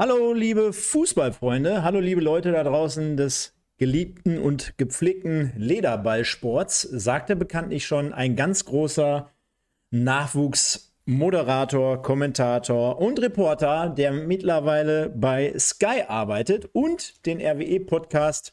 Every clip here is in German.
Hallo, liebe Fußballfreunde. Hallo, liebe Leute da draußen des geliebten und gepflegten Lederballsports. Sagte bekanntlich schon ein ganz großer Nachwuchsmoderator, Kommentator und Reporter, der mittlerweile bei Sky arbeitet und den RWE-Podcast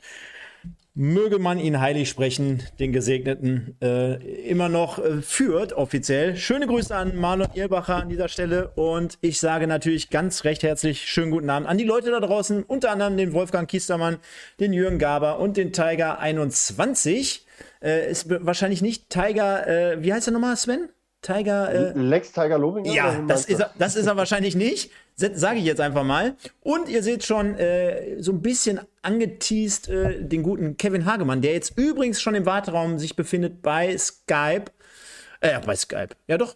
möge man ihn heilig sprechen, den Gesegneten, äh, immer noch äh, führt, offiziell. Schöne Grüße an Marlon Irbacher an dieser Stelle und ich sage natürlich ganz recht herzlich schönen guten Abend an die Leute da draußen, unter anderem den Wolfgang Kiestermann, den Jürgen Gaber und den Tiger 21. Äh, ist wahrscheinlich nicht Tiger, äh, wie heißt er nochmal, Sven? Tiger. Äh, Lex Tiger Lobinger? Ja, das ist, er, das ist er wahrscheinlich nicht. Sage ich jetzt einfach mal. Und ihr seht schon äh, so ein bisschen angeteased äh, den guten Kevin Hagemann, der jetzt übrigens schon im Warteraum sich befindet bei Skype. Äh, bei Skype. Ja, doch.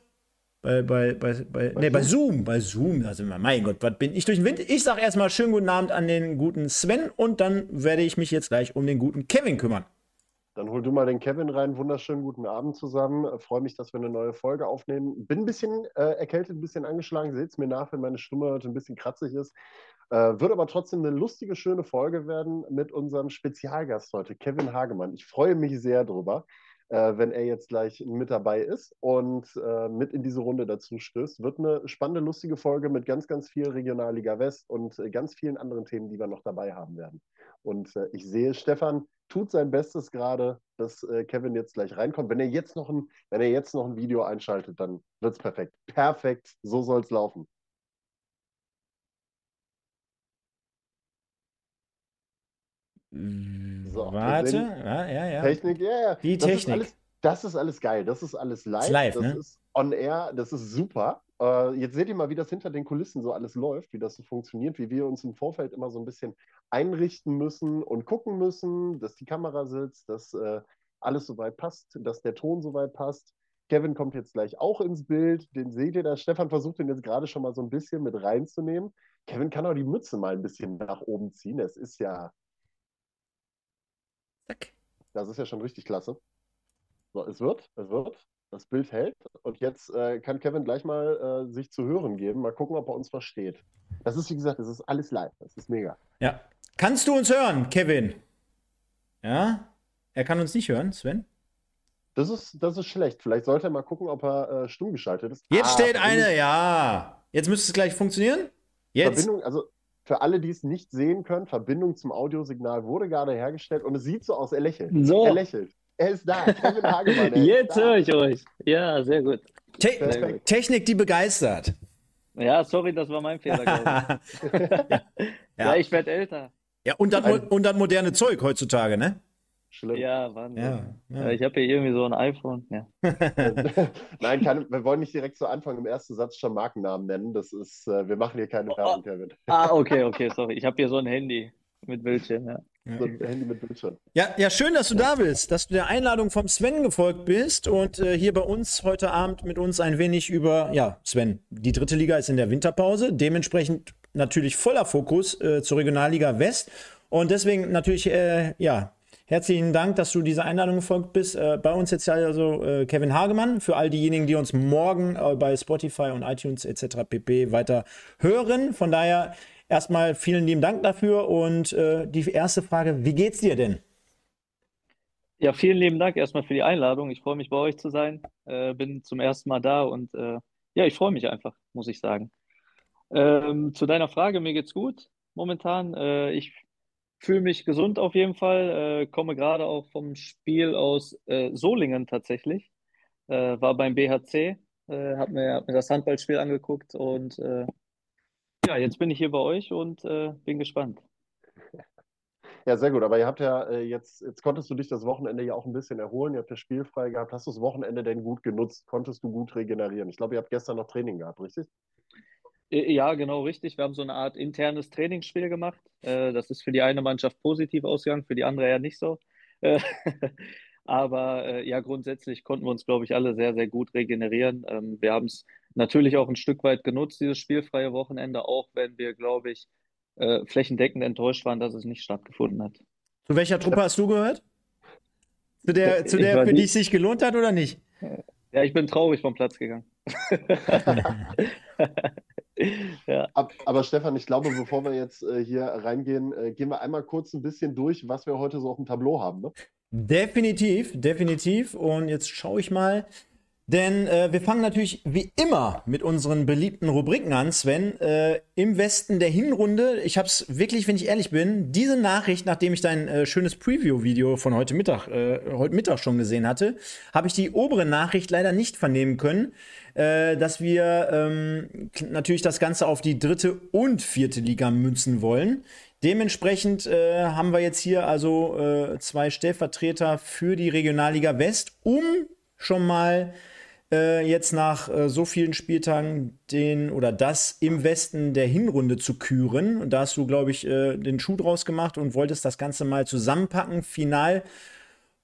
Bei, bei, bei, bei, nee, bei Zoom. Bei Zoom. Also, mein Gott, was bin ich durch den Wind? Ich sage erstmal schönen guten Abend an den guten Sven und dann werde ich mich jetzt gleich um den guten Kevin kümmern. Dann hol du mal den Kevin rein. Wunderschönen guten Abend zusammen. Äh, freue mich, dass wir eine neue Folge aufnehmen. Bin ein bisschen äh, erkältet, ein bisschen angeschlagen. Seht es mir nach, wenn meine Stimme heute ein bisschen kratzig ist. Äh, wird aber trotzdem eine lustige, schöne Folge werden mit unserem Spezialgast heute, Kevin Hagemann. Ich freue mich sehr drüber, äh, wenn er jetzt gleich mit dabei ist und äh, mit in diese Runde dazu stößt. Wird eine spannende, lustige Folge mit ganz, ganz viel Regionalliga West und äh, ganz vielen anderen Themen, die wir noch dabei haben werden. Und ich sehe, Stefan, tut sein Bestes gerade, dass äh, Kevin jetzt gleich reinkommt. Wenn er jetzt noch ein, wenn er jetzt noch ein Video einschaltet, dann wird es perfekt. Perfekt, so soll es laufen. So, Warte, ja, ja, ja. Technik, ja, ja. Die das Technik. Ist alles, das ist alles geil. Das ist alles live. Das ist live, das ne? ist on air. Das ist super. Äh, jetzt seht ihr mal, wie das hinter den Kulissen so alles läuft, wie das so funktioniert, wie wir uns im Vorfeld immer so ein bisschen einrichten müssen und gucken müssen, dass die Kamera sitzt, dass äh, alles soweit passt, dass der Ton soweit passt. Kevin kommt jetzt gleich auch ins Bild, den seht ihr da. Stefan versucht den jetzt gerade schon mal so ein bisschen mit reinzunehmen. Kevin kann auch die Mütze mal ein bisschen nach oben ziehen. Es ist ja. Das ist ja schon richtig klasse. So, es wird, es wird. Das Bild hält. Und jetzt äh, kann Kevin gleich mal äh, sich zu hören geben. Mal gucken, ob er uns versteht. Das ist, wie gesagt, das ist alles live. Das ist mega. Ja. Kannst du uns hören, Kevin? Ja? Er kann uns nicht hören, Sven? Das ist, das ist schlecht. Vielleicht sollte er mal gucken, ob er äh, stumm geschaltet ist. Jetzt ah, steht eine, ja. Jetzt müsste es gleich funktionieren. Jetzt. Verbindung, also für alle, die es nicht sehen können, Verbindung zum Audiosignal wurde gerade hergestellt und es sieht so aus, er lächelt. So. Er lächelt. Er ist da. Kevin Hagemann. Jetzt höre ich euch. Ja, sehr gut. Te sehr gut. Technik, die begeistert. Ja, sorry, das war mein Fehler, glaube ich. ja. ja. ich werde älter. Ja, und das, und das moderne Zeug heutzutage, ne? Schlimm. Ja, Wahnsinn. Ja, ja. ich habe hier irgendwie so ein iPhone. Ja. Nein, keine, wir wollen nicht direkt zu Anfang im ersten Satz schon Markennamen nennen. Das ist, äh, wir machen hier keine Werbung, oh, Kevin. Ah, okay, okay, sorry. Ich habe hier so ein Handy mit Bildschirm, ja. So ein Handy mit Bildschirm. Ja, ja, schön, dass du da bist, dass du der Einladung vom Sven gefolgt bist und äh, hier bei uns heute Abend mit uns ein wenig über, ja, Sven, die dritte Liga ist in der Winterpause, dementsprechend natürlich voller Fokus äh, zur Regionalliga West. Und deswegen natürlich, äh, ja, herzlichen Dank, dass du dieser Einladung gefolgt bist. Äh, bei uns jetzt also äh, Kevin Hagemann, für all diejenigen, die uns morgen äh, bei Spotify und iTunes etc. pp. weiter hören. Von daher erstmal vielen lieben Dank dafür. Und äh, die erste Frage, wie geht's dir denn? Ja, vielen lieben Dank erstmal für die Einladung. Ich freue mich, bei euch zu sein. Äh, bin zum ersten Mal da und äh, ja, ich freue mich einfach, muss ich sagen. Ähm, zu deiner Frage, mir geht's gut momentan. Ich fühle mich gesund auf jeden Fall. Äh, komme gerade auch vom Spiel aus äh, Solingen tatsächlich. Äh, war beim BHC, äh, habe mir, hab mir das Handballspiel angeguckt und äh, ja, jetzt bin ich hier bei euch und äh, bin gespannt. Ja, sehr gut. Aber ihr habt ja jetzt, jetzt konntest du dich das Wochenende ja auch ein bisschen erholen. Ihr habt ja spielfrei gehabt. Hast du das Wochenende denn gut genutzt? Konntest du gut regenerieren? Ich glaube, ihr habt gestern noch Training gehabt, richtig? Äh, ja, genau richtig. Wir haben so eine Art internes Trainingsspiel gemacht. Äh, das ist für die eine Mannschaft positiv ausgegangen, für die andere ja nicht so. Äh, aber ja, grundsätzlich konnten wir uns, glaube ich, alle sehr, sehr gut regenerieren. Ähm, wir haben es natürlich auch ein Stück weit genutzt, dieses spielfreie Wochenende, auch wenn wir, glaube ich, flächendeckend enttäuscht waren, dass es nicht stattgefunden hat. Zu welcher Truppe hast du gehört? Zu der, zu der für die es sich gelohnt hat oder nicht? Ja, ich bin traurig vom Platz gegangen. ja. Aber Stefan, ich glaube, bevor wir jetzt äh, hier reingehen, äh, gehen wir einmal kurz ein bisschen durch, was wir heute so auf dem Tableau haben. Ne? Definitiv, definitiv. Und jetzt schaue ich mal. Denn äh, wir fangen natürlich wie immer mit unseren beliebten Rubriken an, Sven. Äh, Im Westen der Hinrunde, ich habe es wirklich, wenn ich ehrlich bin, diese Nachricht, nachdem ich dein äh, schönes Preview-Video von heute Mittag, äh, heute Mittag schon gesehen hatte, habe ich die obere Nachricht leider nicht vernehmen können, äh, dass wir ähm, natürlich das Ganze auf die dritte und vierte Liga münzen wollen. Dementsprechend äh, haben wir jetzt hier also zwei Stellvertreter für die Regionalliga West, um schon mal äh, jetzt nach äh, so vielen Spieltagen den oder das im Westen der Hinrunde zu küren. Und da hast du, glaube ich, äh, den Schuh draus gemacht und wolltest das Ganze mal zusammenpacken, final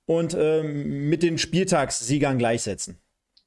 und ähm, mit den Spieltagssiegern gleichsetzen.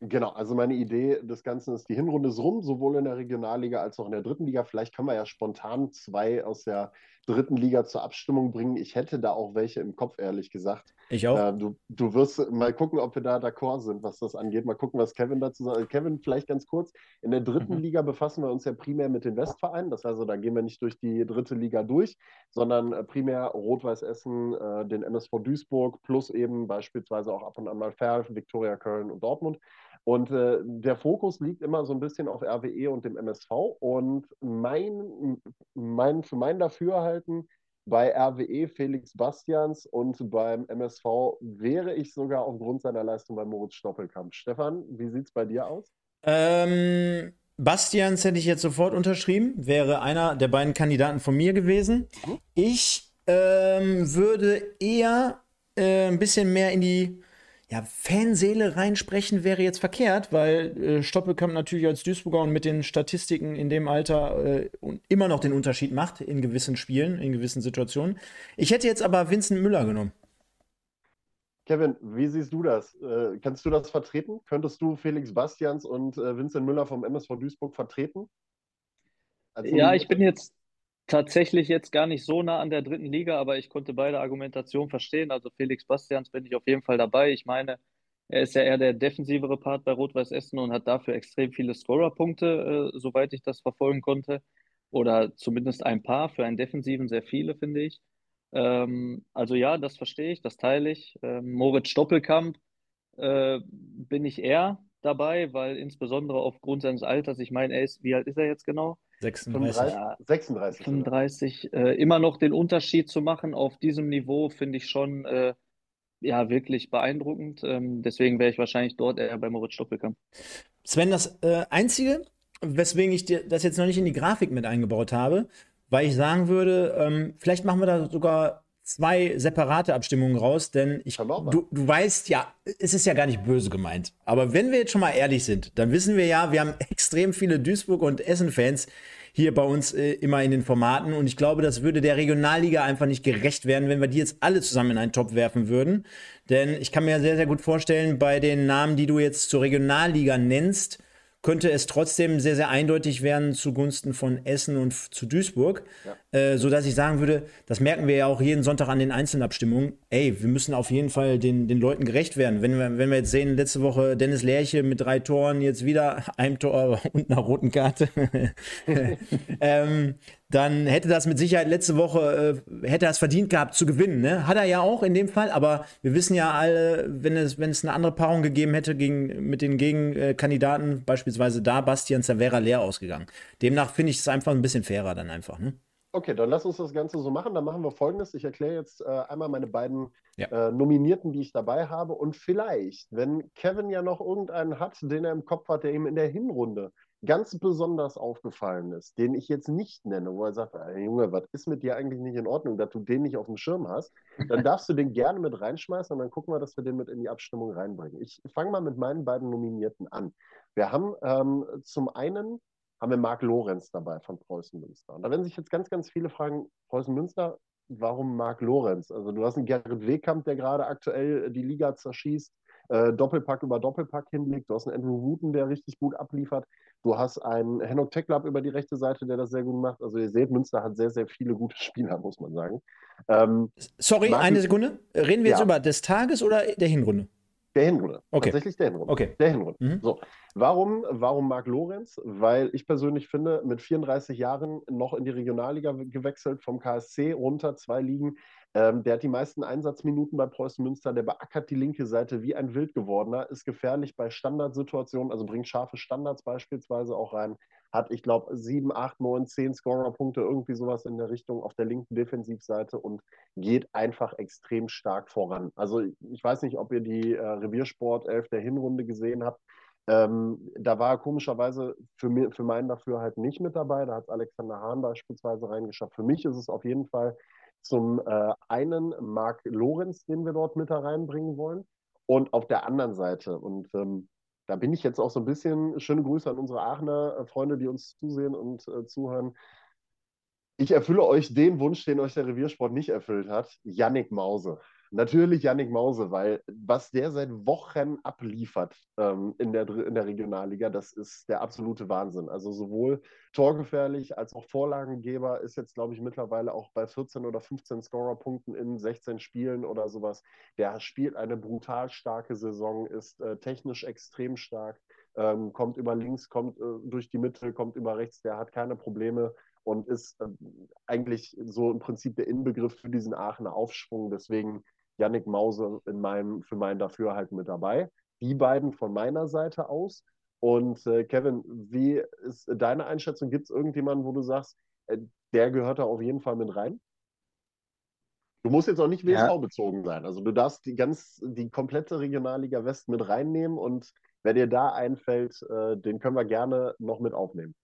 Genau, also meine Idee des Ganzen ist, die Hinrunde ist rum, sowohl in der Regionalliga als auch in der dritten Liga. Vielleicht können wir ja spontan zwei aus der dritten Liga zur Abstimmung bringen. Ich hätte da auch welche im Kopf, ehrlich gesagt. Ich auch. Äh, du, du wirst mal gucken, ob wir da d'accord sind, was das angeht. Mal gucken, was Kevin dazu sagt. Kevin, vielleicht ganz kurz. In der dritten mhm. Liga befassen wir uns ja primär mit den Westvereinen. Das heißt, also, da gehen wir nicht durch die dritte Liga durch, sondern äh, primär Rot-Weiß Essen, äh, den MSV Duisburg plus eben beispielsweise auch ab und an mal Ferl, Viktoria Köln und Dortmund. Und äh, der Fokus liegt immer so ein bisschen auf RWE und dem MSV. Und mein, mein, für mein Dafürhalten bei RWE Felix Bastians und beim MSV wäre ich sogar aufgrund seiner Leistung bei Moritz Stoppelkamp. Stefan, wie sieht es bei dir aus? Ähm, Bastians hätte ich jetzt sofort unterschrieben, wäre einer der beiden Kandidaten von mir gewesen. Mhm. Ich ähm, würde eher äh, ein bisschen mehr in die ja, Fanseele reinsprechen wäre jetzt verkehrt, weil äh, Stoppelkamp natürlich als Duisburger und mit den Statistiken in dem Alter äh, immer noch den Unterschied macht in gewissen Spielen, in gewissen Situationen. Ich hätte jetzt aber Vincent Müller genommen. Kevin, wie siehst du das? Äh, kannst du das vertreten? Könntest du Felix Bastians und äh, Vincent Müller vom MSV Duisburg vertreten? Also, ja, ich bin jetzt tatsächlich jetzt gar nicht so nah an der dritten Liga, aber ich konnte beide Argumentationen verstehen. Also Felix Bastians bin ich auf jeden Fall dabei. Ich meine, er ist ja eher der defensivere Part bei Rot-Weiß Essen und hat dafür extrem viele Scorer-Punkte, äh, soweit ich das verfolgen konnte. Oder zumindest ein paar, für einen Defensiven sehr viele, finde ich. Ähm, also ja, das verstehe ich, das teile ich. Ähm, Moritz Stoppelkamp äh, bin ich eher dabei, weil insbesondere aufgrund seines Alters, ich meine, er ist, wie alt ist er jetzt genau? 36. 36. 35. Äh, immer noch den Unterschied zu machen auf diesem Niveau finde ich schon äh, ja wirklich beeindruckend. Ähm, deswegen wäre ich wahrscheinlich dort eher bei Moritz Stoppelkamp. Sven, das äh, Einzige, weswegen ich dir das jetzt noch nicht in die Grafik mit eingebaut habe, weil ich sagen würde, ähm, vielleicht machen wir da sogar zwei separate Abstimmungen raus, denn ich, du, du weißt ja, es ist ja gar nicht böse gemeint. Aber wenn wir jetzt schon mal ehrlich sind, dann wissen wir ja, wir haben extrem viele Duisburg- und Essen-Fans hier bei uns äh, immer in den Formaten. Und ich glaube, das würde der Regionalliga einfach nicht gerecht werden, wenn wir die jetzt alle zusammen in einen Topf werfen würden. Denn ich kann mir sehr, sehr gut vorstellen, bei den Namen, die du jetzt zur Regionalliga nennst, könnte es trotzdem sehr, sehr eindeutig werden zugunsten von Essen und zu Duisburg. Ja. Äh, so dass ich sagen würde, das merken wir ja auch jeden Sonntag an den Einzelabstimmungen. Ey, wir müssen auf jeden Fall den, den Leuten gerecht werden. Wenn wir, wenn wir jetzt sehen, letzte Woche Dennis Lerche mit drei Toren, jetzt wieder einem Tor und einer roten Karte. ähm, dann hätte das mit Sicherheit letzte Woche, äh, hätte er es verdient gehabt zu gewinnen. Ne? Hat er ja auch in dem Fall, aber wir wissen ja alle, wenn es, wenn es eine andere Paarung gegeben hätte gegen, mit den Gegenkandidaten, beispielsweise da Bastian, er leer ausgegangen. Demnach finde ich es einfach ein bisschen fairer dann einfach. Ne? Okay, dann lass uns das Ganze so machen. Dann machen wir folgendes. Ich erkläre jetzt äh, einmal meine beiden ja. äh, Nominierten, die ich dabei habe. Und vielleicht, wenn Kevin ja noch irgendeinen hat, den er im Kopf hat, der ihm in der Hinrunde ganz besonders aufgefallen ist, den ich jetzt nicht nenne, wo er sagt, hey, Junge, was ist mit dir eigentlich nicht in Ordnung, dass du den nicht auf dem Schirm hast, dann darfst du den gerne mit reinschmeißen und dann gucken wir, dass wir den mit in die Abstimmung reinbringen. Ich fange mal mit meinen beiden Nominierten an. Wir haben ähm, zum einen haben wir Marc Lorenz dabei von Preußen Münster. Und da werden sich jetzt ganz, ganz viele fragen, Preußen Münster, warum Marc Lorenz? Also du hast einen Gerrit Wehkamp, der gerade aktuell die Liga zerschießt, äh, Doppelpack über Doppelpack hinlegt. Du hast einen Andrew Wooten, der richtig gut abliefert. Du hast einen Henok Teklab über die rechte Seite, der das sehr gut macht. Also ihr seht, Münster hat sehr, sehr viele gute Spieler, muss man sagen. Ähm, Sorry, Martin, eine Sekunde. Reden wir ja. jetzt über des Tages oder der Hinrunde? Der Hinrunde. Okay. Tatsächlich der Hinrunde. Okay. Der Hinrunde. Mhm. So. Warum, warum Marc Lorenz? Weil ich persönlich finde, mit 34 Jahren noch in die Regionalliga gewechselt, vom KSC runter, zwei Ligen. Ähm, der hat die meisten Einsatzminuten bei Preußen Münster, der beackert die linke Seite wie ein Wildgewordener, ist gefährlich bei Standardsituationen, also bringt scharfe Standards beispielsweise auch rein. Hat, ich glaube, sieben, acht, neun, zehn Scorerpunkte, irgendwie sowas in der Richtung auf der linken Defensivseite und geht einfach extrem stark voran. Also ich weiß nicht, ob ihr die äh, Reviersport 11 der Hinrunde gesehen habt. Ähm, da war er komischerweise für, mir, für meinen dafür halt nicht mit dabei. Da hat Alexander Hahn beispielsweise reingeschafft. Für mich ist es auf jeden Fall zum äh, einen Marc Lorenz, den wir dort mit da reinbringen wollen. Und auf der anderen Seite, und ähm, da bin ich jetzt auch so ein bisschen, schöne Grüße an unsere Aachener äh, Freunde, die uns zusehen und äh, zuhören. Ich erfülle euch den Wunsch, den euch der Reviersport nicht erfüllt hat. Yannick Mause. Natürlich Yannick Mause, weil was der seit Wochen abliefert ähm, in, der, in der Regionalliga, das ist der absolute Wahnsinn. Also sowohl torgefährlich als auch Vorlagengeber ist jetzt, glaube ich, mittlerweile auch bei 14 oder 15 Scorerpunkten in 16 Spielen oder sowas. Der spielt eine brutal starke Saison, ist äh, technisch extrem stark, ähm, kommt über links, kommt äh, durch die Mitte, kommt über rechts, der hat keine Probleme und ist äh, eigentlich so im Prinzip der Inbegriff für diesen Aachener Aufschwung. Deswegen Yannick Mause in meinem, für mein Dafürhalten mit dabei. Die beiden von meiner Seite aus. Und äh, Kevin, wie ist deine Einschätzung? Gibt es irgendjemanden, wo du sagst, äh, der gehört da auf jeden Fall mit rein? Du musst jetzt auch nicht WSV-bezogen sein. Also du darfst die ganz, die komplette Regionalliga West mit reinnehmen und wer dir da einfällt, äh, den können wir gerne noch mit aufnehmen.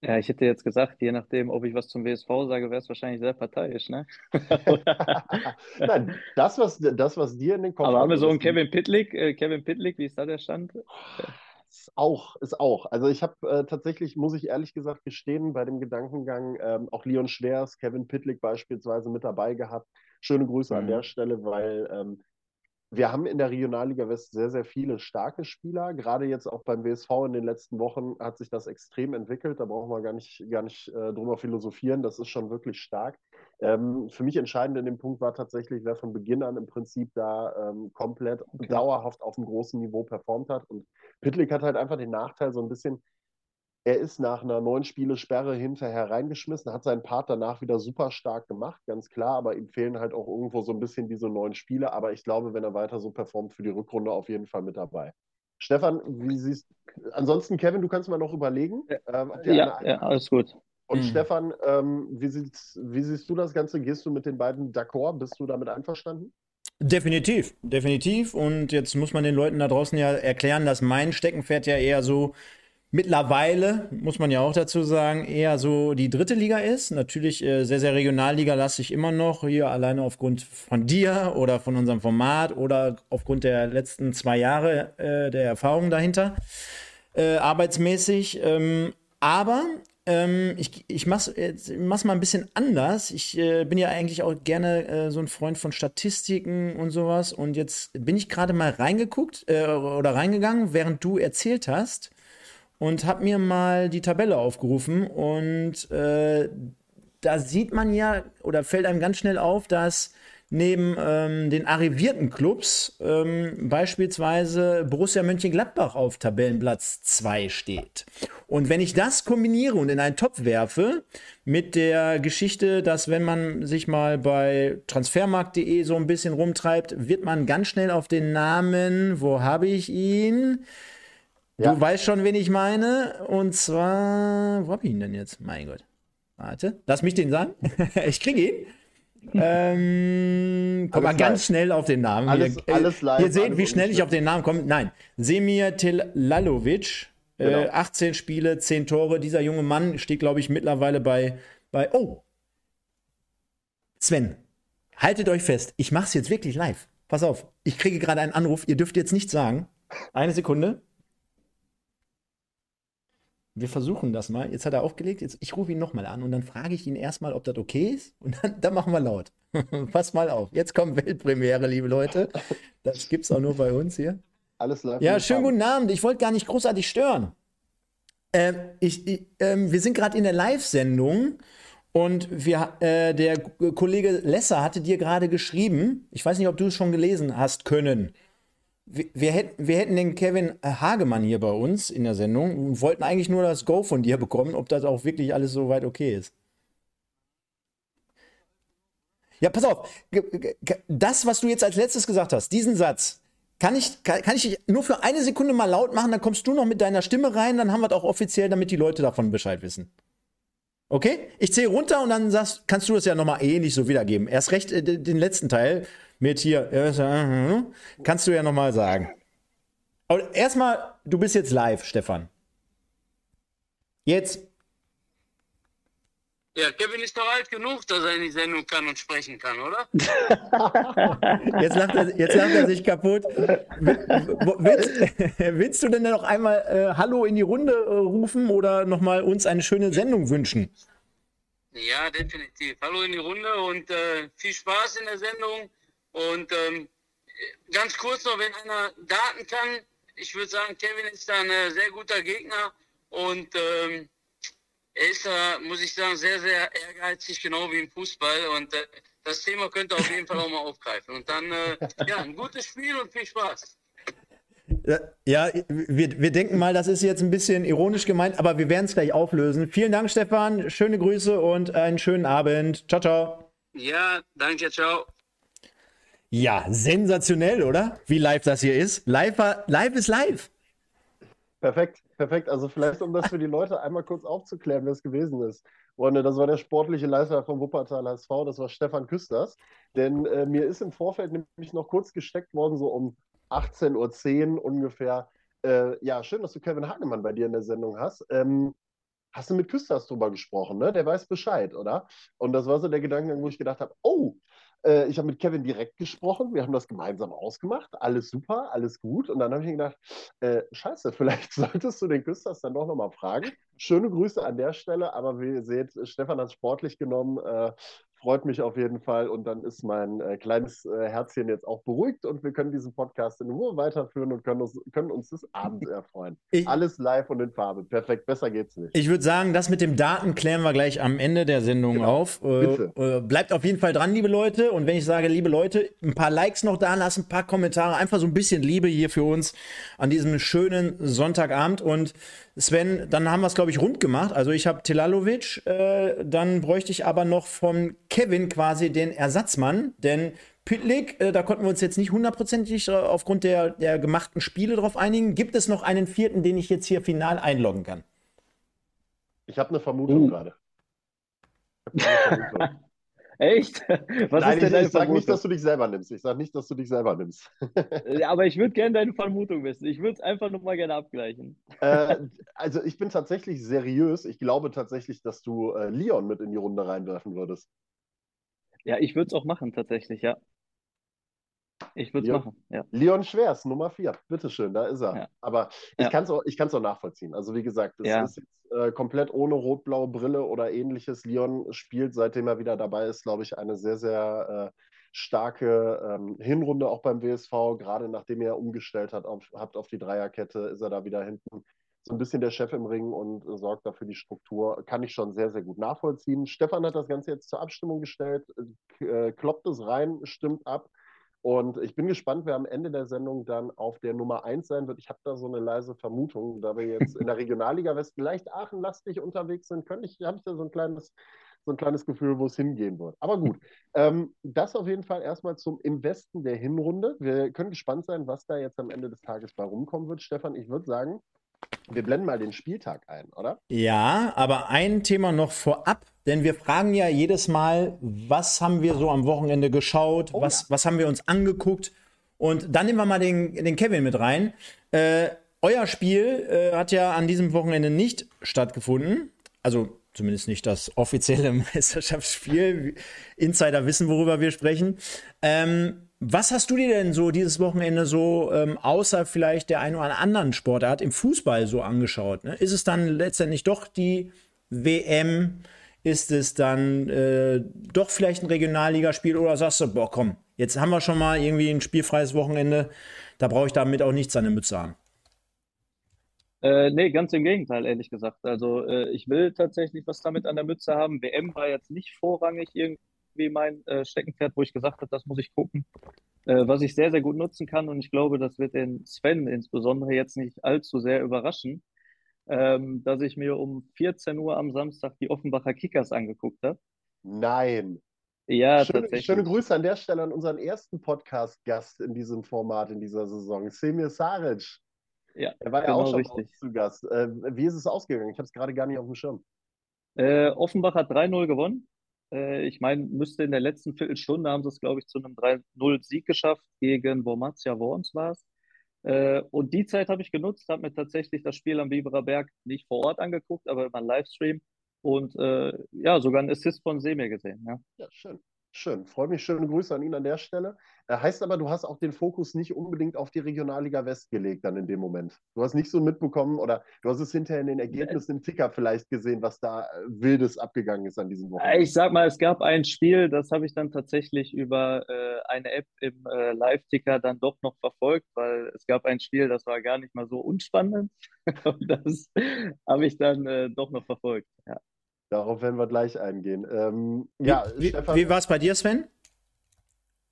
Ja, ich hätte jetzt gesagt, je nachdem, ob ich was zum WSV sage, wäre es wahrscheinlich sehr parteiisch, ne? Nein, das was, das, was dir in den Kopf Aber haben wir so einen Kevin Pitlick, äh, Kevin Pitlick, wie ist da der Stand? Ist auch, ist auch. Also ich habe äh, tatsächlich, muss ich ehrlich gesagt gestehen, bei dem Gedankengang ähm, auch Leon Schwers, Kevin Pitlick beispielsweise mit dabei gehabt. Schöne Grüße an Mhm. der Stelle, weil ähm, wir haben in der Regionalliga West sehr, sehr viele starke Spieler. Gerade jetzt auch beim WSV in den letzten Wochen hat sich das extrem entwickelt. Da brauchen wir gar nicht, gar nicht äh, drüber philosophieren. Das ist schon wirklich stark. Ähm, für mich entscheidend in dem Punkt war tatsächlich, wer von Beginn an im Prinzip da ähm, komplett Okay. dauerhaft auf einem großen Niveau performt hat. Und Pitlick hat halt einfach den Nachteil, so ein bisschen, er ist nach einer neun Spiele Sperre hinterher reingeschmissen, hat seinen Part danach wieder super stark gemacht, ganz klar, aber ihm fehlen halt auch irgendwo so ein bisschen diese neun Spiele. Aber ich glaube, wenn er weiter so performt, für die Rückrunde auf jeden Fall mit dabei. Stefan, wie siehst Ansonsten, Kevin, du kannst mal noch überlegen. Ähm, Ja, ja, alles gut. und Mhm. Stefan, ähm, wie, siehst, wie siehst du das Ganze? Gehst du mit den beiden d'accord? Bist du damit einverstanden? Definitiv, definitiv. Und jetzt muss man den Leuten da draußen ja erklären, dass mein Steckenpferd ja eher so mittlerweile, muss man ja auch dazu sagen, eher so die dritte Liga ist. Natürlich äh, sehr, sehr Regionalliga lasse ich immer noch hier alleine aufgrund von dir oder von unserem Format oder aufgrund der letzten zwei Jahre äh, der Erfahrung dahinter äh, arbeitsmäßig. Ähm, aber ähm, ich, ich jetzt- mach's mal ein bisschen anders. Ich äh, bin ja eigentlich auch gerne äh, so ein Freund von Statistiken und sowas. Und jetzt bin ich gerade mal reingeguckt äh, oder reingegangen, während du erzählt hast. Und habe mir mal die Tabelle aufgerufen. Und äh, da sieht man ja oder fällt einem ganz schnell auf, dass neben ähm, den arrivierten Clubs ähm, beispielsweise Borussia Mönchengladbach auf Tabellenplatz 2 steht. Und wenn ich das kombiniere und in einen Topf werfe mit der Geschichte, dass wenn man sich mal bei transfermarkt.de so ein bisschen rumtreibt, wird man ganz schnell auf den Namen, wo habe ich ihn? Ja. Du weißt schon, wen ich meine. Und zwar, wo habe ich ihn denn jetzt? Mein Gott. Warte, lass mich den sagen. ich kriege ihn. Ähm, komm mal Alles ganz live. schnell auf den Namen. Alles- Ihr- alles live, Ihr seht, wie schnell ich auf den Namen komme. Nein, Semir Telalovic, Genau. äh, 18 Spiele, 10 Tore. Dieser junge Mann steht, glaube ich, mittlerweile bei, bei. Oh! Sven, haltet euch fest. Ich mache es jetzt wirklich live. Pass auf, ich kriege gerade einen Anruf. Ihr dürft jetzt nichts sagen. Eine Sekunde. Wir versuchen das mal. Jetzt hat er aufgelegt. Jetzt, ich rufe ihn nochmal an und dann frage ich ihn erstmal, ob das okay ist. Und dann, dann machen wir laut. Pass mal auf. Jetzt kommt Weltpremiere, liebe Leute. Das gibt's auch nur bei uns hier. Alles live. Ja, schönen guten Abend. Ich wollte gar nicht großartig stören. Ähm, ich, ich, ähm, wir sind gerade in der Live-Sendung und wir, äh, der Kollege Lesser hatte dir gerade geschrieben. Ich weiß nicht, ob du es schon gelesen hast können. Wir, wir, hätten, den Kevin Hagemann hier bei uns in der Sendung und wollten eigentlich nur das Go von dir bekommen, ob das auch wirklich alles so weit okay ist. Ja, pass auf. Das, was du jetzt als letztes gesagt hast, diesen Satz, kann ich, kann, kann ich nur für eine Sekunde mal laut machen, dann kommst du noch mit deiner Stimme rein, dann haben wir es auch offiziell, damit die Leute davon Bescheid wissen. Okay? Ich zähle runter und dann sagst, kannst du das ja nochmal ähnlich so wiedergeben. Erst recht äh, den letzten Teil mit hier, äh, kannst du ja nochmal sagen. Aber erstmal, du bist jetzt live, Stefan. Jetzt ja, Kevin ist doch alt genug, dass er in die Sendung kann und sprechen kann, oder? jetzt, lacht er, jetzt lacht er sich kaputt. Willst, willst du denn noch einmal äh, Hallo in die Runde äh, rufen oder nochmal uns eine schöne Sendung wünschen? Ja, definitiv. Hallo in die Runde und äh, viel Spaß in der Sendung. Und ähm, ganz kurz noch, wenn einer Daten kann, ich würde sagen, Kevin ist da ein äh, sehr guter Gegner und ähm, er ist da, muss ich sagen, sehr, sehr ehrgeizig, genau wie im Fußball. Und äh, das Thema könnte auf jeden Fall auch mal aufgreifen. Und dann, äh, ja, ein gutes Spiel und viel Spaß. Ja, wir, wir denken mal, das ist jetzt ein bisschen ironisch gemeint, aber wir werden es gleich auflösen. Vielen Dank, Stefan. Schöne Grüße und einen schönen Abend. Ciao, ciao. Ja, danke, ciao. Ja, sensationell, oder? Wie live das hier ist. Live, live ist live. Perfekt, perfekt. Also vielleicht, um das für die Leute einmal kurz aufzuklären, wer es gewesen ist. Freunde, das war der sportliche Leiter vom Wuppertal HSV, das war Stefan Küsters. Denn äh, mir ist im Vorfeld nämlich noch kurz gesteckt worden, so um 18.10 Uhr ungefähr. Äh, ja, schön, dass du Kevin Hagemann bei dir in der Sendung hast. Ähm, hast du mit Küsters drüber gesprochen, ne? Der weiß Bescheid, oder? Und das war so der Gedankengang, wo ich gedacht habe, oh, äh, ich habe mit Kevin direkt gesprochen, wir haben das gemeinsam ausgemacht, alles super, alles gut. Und dann habe ich mir gedacht, äh, scheiße, vielleicht solltest du den Küsters dann doch nochmal fragen. Schöne Grüße an der Stelle, aber wie ihr seht, Stefan hat es sportlich genommen. Äh, freut mich auf jeden Fall. Und dann ist mein äh, kleines äh, Herzchen jetzt auch beruhigt und wir können diesen Podcast in Ruhe weiterführen und können uns, können uns des Abends erfreuen. Ich, Alles live und in Farbe. Perfekt, besser geht's nicht. Ich würde sagen, das mit dem Daten klären wir gleich am Ende der Sendung genau. auf. Äh, Bitte. Äh, bleibt auf jeden Fall dran, liebe Leute. Und wenn ich sage, liebe Leute, ein paar Likes noch da lassen, ein paar Kommentare, einfach so ein bisschen Liebe hier für uns an diesem schönen Sonntagabend. Und Sven, dann haben wir es, glaube ich, rund gemacht. Also ich habe Tilalovic, äh, dann bräuchte ich aber noch von Kevin quasi den Ersatzmann, denn Pitlick, äh, da konnten wir uns jetzt nicht hundertprozentig äh, aufgrund der, der gemachten Spiele drauf einigen. Gibt es noch einen vierten, den ich jetzt hier final einloggen kann? Ich habe eine Vermutung uh. gerade. Echt? Was Nein, ist denn ich, ich sage nicht, dass du dich selber nimmst. Ich sage nicht, dass du dich selber nimmst. ja, aber ich würde gerne deine Vermutung wissen. Ich würde es einfach nur mal gerne abgleichen. Äh, also ich bin tatsächlich seriös. Ich glaube tatsächlich, dass du äh, Leon mit in die Runde reinwerfen würdest. Ja, ich würde es auch machen, tatsächlich, ja. Ich würde es machen, ja. Leon Schwers, Nummer 4. Bitteschön, da ist er. Ja. Aber ich ja. kann es auch, auch nachvollziehen. Also, wie gesagt, es ja. ist jetzt äh, komplett ohne rot-blaue Brille oder ähnliches. Leon spielt, seitdem er wieder dabei ist, glaube ich, eine sehr, sehr äh, starke ähm, Hinrunde auch beim WSV. Gerade nachdem er umgestellt hat auf, habt auf die Dreierkette, ist er da wieder hinten so ein bisschen der Chef im Ring und äh, sorgt dafür die Struktur. Kann ich schon sehr, sehr gut nachvollziehen. Stefan hat das Ganze jetzt zur Abstimmung gestellt. Äh, kloppt es rein, stimmt ab. Und ich bin gespannt, wer am Ende der Sendung dann auf der Nummer 1 sein wird. Ich habe da so eine leise Vermutung, da wir jetzt in der Regionalliga West vielleicht Aachen-lastig unterwegs sind, könnte ich, habe ich da so ein kleines, so ein kleines Gefühl, wo es hingehen wird. Aber gut, ähm, das auf jeden Fall erstmal zum Investen der Hinrunde. Wir können gespannt sein, was da jetzt am Ende des Tages bei rumkommen wird. Stefan, ich würde sagen, wir blenden mal den Spieltag ein, oder? Ja, aber ein Thema noch vorab, denn wir fragen ja jedes Mal, was haben wir so am Wochenende geschaut, oh, was, ja. was haben wir uns angeguckt. Und dann nehmen wir mal den, den Kevin mit rein. Äh, euer Spiel äh, hat ja an diesem Wochenende nicht stattgefunden. Also zumindest nicht das offizielle Meisterschaftsspiel. Insider wissen, worüber wir sprechen. Ähm, was hast du dir denn so dieses Wochenende so ähm, außer vielleicht der einen oder anderen Sportart im Fußball so angeschaut? Ne? Ist es dann letztendlich doch die WM? Ist es dann äh, doch vielleicht ein Regionalligaspiel oder sagst du, boah, komm, jetzt haben wir schon mal irgendwie ein spielfreies Wochenende, da brauche ich damit auch nichts an der Mütze haben? Äh, nee, ganz im Gegenteil, ehrlich gesagt. Also äh, ich will tatsächlich was damit an der Mütze haben. WM war jetzt nicht vorrangig irgendwie mein äh, Steckenpferd, wo ich gesagt habe, das muss ich gucken. Äh, was ich sehr, sehr gut nutzen kann und ich glaube, das wird den Sven insbesondere jetzt nicht allzu sehr überraschen, ähm, dass ich mir um 14 Uhr am Samstag die Offenbacher Kickers angeguckt habe. Nein. Ja, schöne, tatsächlich. schöne Grüße an der Stelle an unseren ersten Podcast-Gast in diesem Format in dieser Saison, Semir Saric. Ja, Er war ja genau auch schon richtig. zu Gast. Äh, wie ist es ausgegangen? Ich habe es gerade gar nicht auf dem Schirm. Äh, Offenbach hat 3-0 gewonnen. Äh, ich meine, müsste in der letzten Viertelstunde haben sie es, glaube ich, zu einem 3-0-Sieg geschafft gegen Wormatia Worms war es. Äh, und die Zeit habe ich genutzt, habe mir tatsächlich das Spiel am Biberer Berg nicht vor Ort angeguckt, aber über einen Livestream und äh, ja, sogar einen Assist von Semir gesehen. Ja. Ja, schön. Schön. Freue mich. Schöne Grüße an ihn an der Stelle. Äh, heißt aber, du hast auch den Fokus nicht unbedingt auf die Regionalliga West gelegt dann in dem Moment. Du hast nicht so mitbekommen oder du hast es hinterher in den Ergebnissen im Ticker vielleicht gesehen, was da äh, Wildes abgegangen ist an diesem Wochenende. Ich sag mal, es gab ein Spiel, das habe ich dann tatsächlich über äh, eine App im äh, Live-Ticker dann doch noch verfolgt, weil es gab ein Spiel, das war gar nicht mal so unspannend. Das habe ich dann äh, doch noch verfolgt. Ja. Darauf werden wir gleich eingehen. Ähm, ja, wie, Stefan, wie war es bei dir, Sven?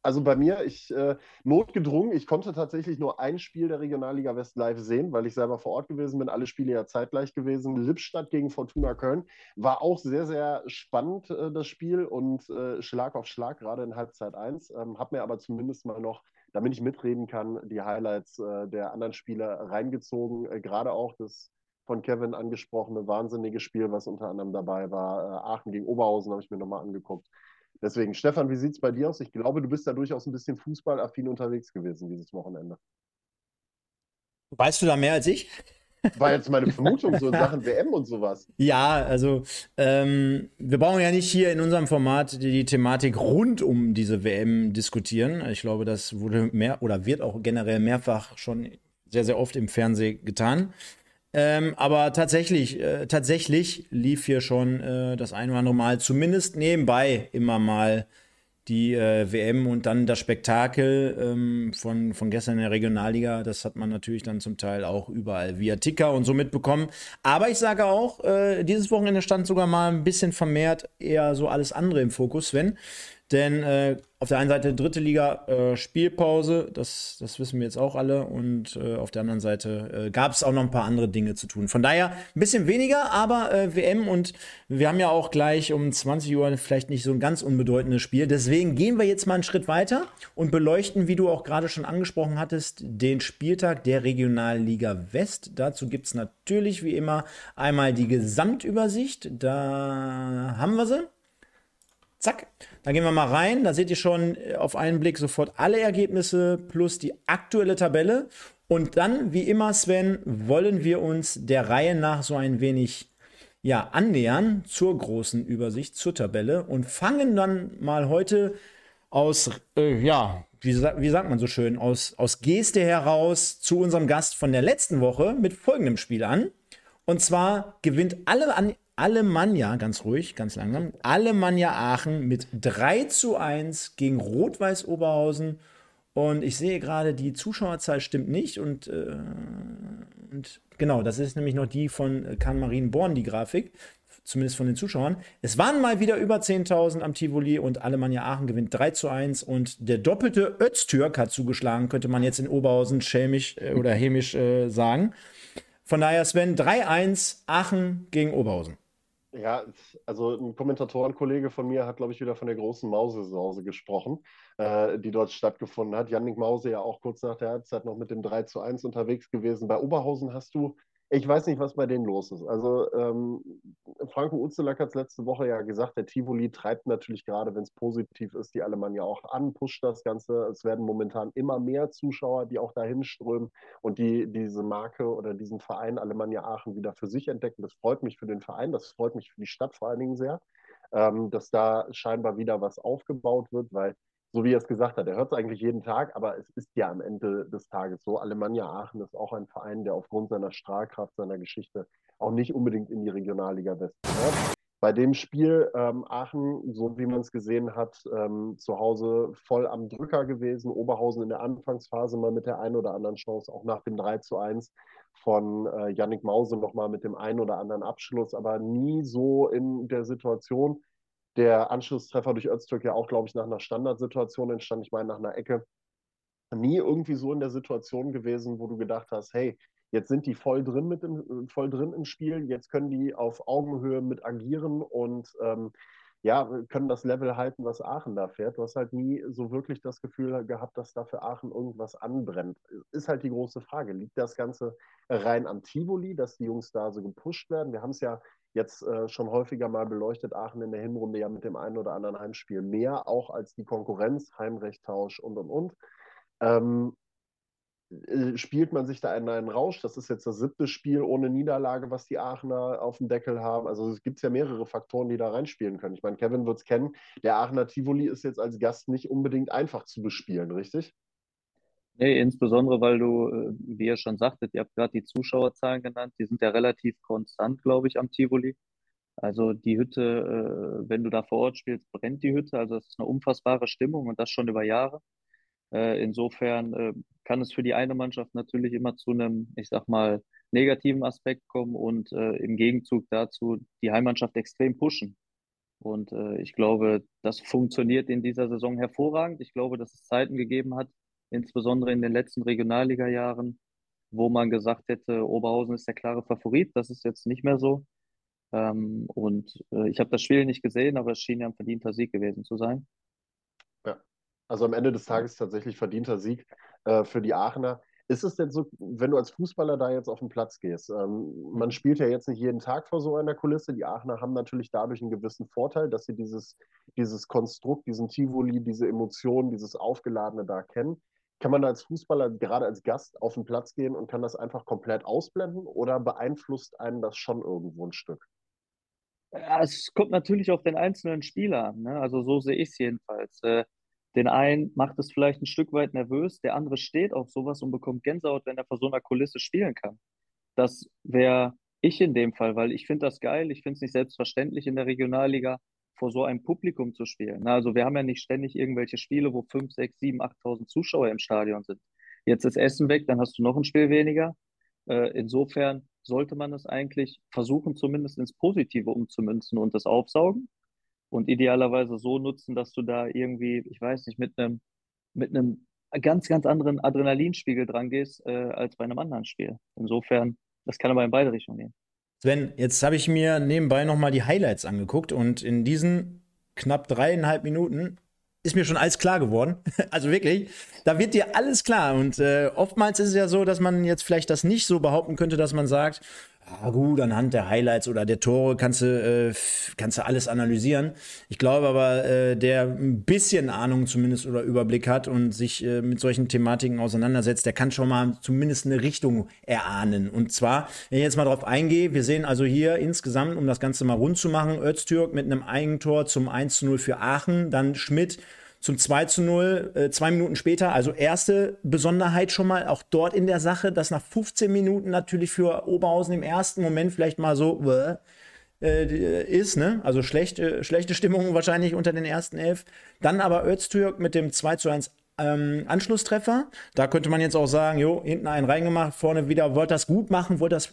also bei mir, ich äh, notgedrungen, ich konnte tatsächlich nur ein Spiel der Regionalliga West live sehen, weil ich selber vor Ort gewesen bin. Alle Spiele ja zeitgleich gewesen. Lippstadt gegen Fortuna Köln war auch sehr, sehr spannend, äh, das Spiel und äh, Schlag auf Schlag, gerade in Halbzeit 1. Ähm, hab mir aber zumindest mal noch, damit ich mitreden kann, die Highlights äh, der anderen Spiele reingezogen. Äh, gerade auch das von Kevin angesprochene wahnsinnige Spiel, was unter anderem dabei war. Äh, Aachen gegen Oberhausen habe ich mir nochmal angeguckt. Deswegen, Stefan, wie sieht es bei dir aus? Ich glaube, du bist da durchaus ein bisschen fußballaffin unterwegs gewesen dieses Wochenende. Weißt du da mehr als ich? War jetzt meine Vermutung so in Sachen WM und sowas. Ja, also ähm, wir brauchen ja nicht hier in unserem Format die, die, Thematik rund um diese WM diskutieren. Ich glaube, das wurde mehr oder wird auch generell mehrfach schon sehr, sehr oft im Fernsehen getan. Ähm, aber tatsächlich, äh, tatsächlich lief hier schon äh, das ein oder andere Mal, zumindest nebenbei immer mal die äh, WM und dann das Spektakel ähm, von, von gestern in der Regionalliga. Das hat man natürlich dann zum Teil auch überall via Ticker und so mitbekommen. Aber ich sage auch, äh, dieses Wochenende stand sogar mal ein bisschen vermehrt eher so alles andere im Fokus, Sven. Denn äh, auf der einen Seite dritte Liga äh, Spielpause, das, das wissen wir jetzt auch alle. Und äh, auf der anderen Seite äh, gab es auch noch ein paar andere Dinge zu tun. Von daher ein bisschen weniger, aber äh, WM und wir haben ja auch gleich um 20 Uhr vielleicht nicht so ein ganz unbedeutendes Spiel. Deswegen gehen wir jetzt mal einen Schritt weiter und beleuchten, wie du auch gerade schon angesprochen hattest, den Spieltag der Regionalliga West. Dazu gibt es natürlich wie immer einmal die Gesamtübersicht. Da haben wir sie. Zack, da gehen wir mal rein. Da seht ihr schon auf einen Blick sofort alle Ergebnisse plus die aktuelle Tabelle. Und dann, wie immer, Sven, wollen wir uns der Reihe nach so ein wenig ja, annähern zur großen Übersicht, zur Tabelle und fangen dann mal heute aus, äh, ja, wie, wie, sagt man so schön, aus, aus Geste heraus zu unserem Gast von der letzten Woche mit folgendem Spiel an. Und zwar gewinnt alle an, Alemannia, ganz ruhig, ganz langsam, Alemannia Aachen mit 3 zu 1 gegen Rot-Weiß Oberhausen. Und ich sehe gerade, die Zuschauerzahl stimmt nicht. Und, äh, und genau, das ist nämlich noch die von Kahn-Marien Born, die Grafik. Zumindest von den Zuschauern. Es waren mal wieder über 10.000 am Tivoli und Alemannia Aachen gewinnt 3 zu 1. Und der doppelte Öztürk hat zugeschlagen, könnte man jetzt in Oberhausen schelmisch äh, oder hämisch äh, sagen. Von daher, Sven, 3-1 Aachen gegen Oberhausen. Ja, also ein Kommentatorenkollege von mir hat, glaube ich, wieder von der großen Mause-Sause gesprochen, äh, die dort stattgefunden hat. Jannik Mause ja auch kurz nach der Halbzeit noch mit dem 3 zu 1 unterwegs gewesen. Bei Oberhausen hast du, ich weiß nicht, was bei denen los ist. Also ähm, Franco Uzelack hat es letzte Woche ja gesagt, der Tivoli treibt natürlich gerade, wenn es positiv ist, die Alemannia auch an, pusht das Ganze. Es werden momentan immer mehr Zuschauer, die auch dahin strömen und die diese Marke oder diesen Verein Alemannia Aachen wieder für sich entdecken. Das freut mich für den Verein, das freut mich für die Stadt vor allen Dingen sehr, ähm, dass da scheinbar wieder was aufgebaut wird, weil so wie er es gesagt hat, er hört es eigentlich jeden Tag, aber es ist ja am Ende des Tages so. Alemannia Aachen ist auch ein Verein, der aufgrund seiner Strahlkraft, seiner Geschichte auch nicht unbedingt in die Regionalliga West gehört. Bei dem Spiel ähm, Aachen, so wie man es gesehen hat, ähm, zu Hause voll am Drücker gewesen. Oberhausen in der Anfangsphase mal mit der einen oder anderen Chance, auch nach dem 3 zu 1 von äh, Yannick Mause nochmal mit dem einen oder anderen Abschluss, aber nie so in der Situation, der Anschlusstreffer durch Öztürk ja auch, glaube ich, nach einer Standardsituation entstand. Ich meine, nach einer Ecke. nie irgendwie so in der Situation gewesen, wo du gedacht hast, hey, jetzt sind die voll drin mit dem, voll drin im Spiel, jetzt können die auf Augenhöhe mit agieren und ähm, ja, können das Level halten, was Aachen da fährt. Du hast halt nie so wirklich das Gefühl gehabt, dass da für Aachen irgendwas anbrennt. Ist halt die große Frage. Liegt das Ganze rein am Tivoli, dass die Jungs da so gepusht werden? Wir haben es ja jetzt äh, schon häufiger mal beleuchtet, Aachen in der Hinrunde ja mit dem einen oder anderen Heimspiel mehr, auch als die Konkurrenz, Heimrechttausch und und und. Ähm, äh, spielt man sich da in einen Rausch. Das ist jetzt das siebte Spiel ohne Niederlage, was die Aachener auf dem Deckel haben. Also es gibt ja mehrere Faktoren, die da reinspielen können. Ich meine, Kevin wird es kennen. Der Aachener Tivoli ist jetzt als Gast nicht unbedingt einfach zu bespielen, richtig? Nee, insbesondere, weil du, äh, wie ihr schon sagtet, ihr habt gerade die Zuschauerzahlen genannt, die sind ja relativ konstant, glaube ich, am Tivoli. Also die Hütte, äh, wenn du da vor Ort spielst, brennt die Hütte. Also es ist eine unfassbare Stimmung und das schon über Jahre. Äh, insofern kann es für die eine Mannschaft natürlich immer zu einem, ich sag mal, negativen Aspekt kommen und im Gegenzug dazu die Heimmannschaft extrem pushen. Und ich glaube, das funktioniert in dieser Saison hervorragend. Ich glaube, dass es Zeiten gegeben hat, insbesondere in den letzten Regionalliga-Jahren, wo man gesagt hätte, Oberhausen ist der klare Favorit. Das ist jetzt nicht mehr so. Ähm, und äh, ich habe das Spiel nicht gesehen, aber es schien ja ein verdienter Sieg gewesen zu sein. Also am Ende des Tages tatsächlich verdienter Sieg äh, für die Aachener. Ist es denn so, wenn du als Fußballer da jetzt auf den Platz gehst, ähm, man spielt ja jetzt nicht jeden Tag vor so einer Kulisse. Die Aachener haben natürlich dadurch einen gewissen Vorteil, dass sie dieses, dieses Konstrukt, diesen Tivoli, diese Emotionen, dieses Aufgeladene da kennen. Kann man da als Fußballer, gerade als Gast, auf den Platz gehen und kann das einfach komplett ausblenden oder beeinflusst einen das schon irgendwo ein Stück? Ja, es kommt natürlich auf den einzelnen Spieler an. Ne? Also so sehe ich es jedenfalls. Äh, den einen macht es vielleicht ein Stück weit nervös, der andere steht auf sowas und bekommt Gänsehaut, wenn er vor so einer Kulisse spielen kann. Das wäre ich in dem Fall, weil ich finde das geil. Ich finde es nicht selbstverständlich in der Regionalliga vor so einem Publikum zu spielen. Also wir haben ja nicht ständig irgendwelche Spiele, wo 5, 6, 7, 8.000 Zuschauer im Stadion sind. Jetzt ist Essen weg, dann hast du noch ein Spiel weniger. Äh, insofern sollte man es eigentlich versuchen, zumindest ins Positive umzumünzen und das aufsaugen und idealerweise so nutzen, dass du da irgendwie, ich weiß nicht, mit einem mit einem ganz, ganz anderen Adrenalinspiegel dran gehst, äh, als bei einem anderen Spiel. Insofern, das kann aber in beide Richtungen gehen. Sven, jetzt habe ich mir nebenbei nochmal die Highlights angeguckt und in diesen knapp dreieinhalb Minuten ist mir schon alles klar geworden. Also wirklich, da wird dir alles klar. Und äh, oftmals ist es ja so, dass man jetzt vielleicht das nicht so behaupten könnte, dass man sagt, ja gut, anhand der Highlights oder der Tore kannst du, äh, kannst du alles analysieren. Ich glaube aber, äh, der ein bisschen Ahnung zumindest oder Überblick hat und sich äh, mit solchen Thematiken auseinandersetzt, der kann schon mal zumindest eine Richtung erahnen. Und zwar, wenn ich jetzt mal drauf eingehe, wir sehen also hier insgesamt, um das Ganze mal rund zu machen, Öztürk mit einem Eigentor zum 1 zu 0 für Aachen, dann Schmidt zum 2 zu 0, äh, zwei Minuten später. Also erste Besonderheit schon mal auch dort in der Sache, dass nach 15 Minuten natürlich für Oberhausen im ersten Moment vielleicht mal so äh, ist, ne? Also schlechte, schlechte Stimmung wahrscheinlich unter den ersten elf. Dann aber Öztürk mit dem 2 zu 1 ähm, Anschlusstreffer. Da könnte man jetzt auch sagen, jo, hinten einen reingemacht, vorne wieder, wollte das gut machen, wollte das,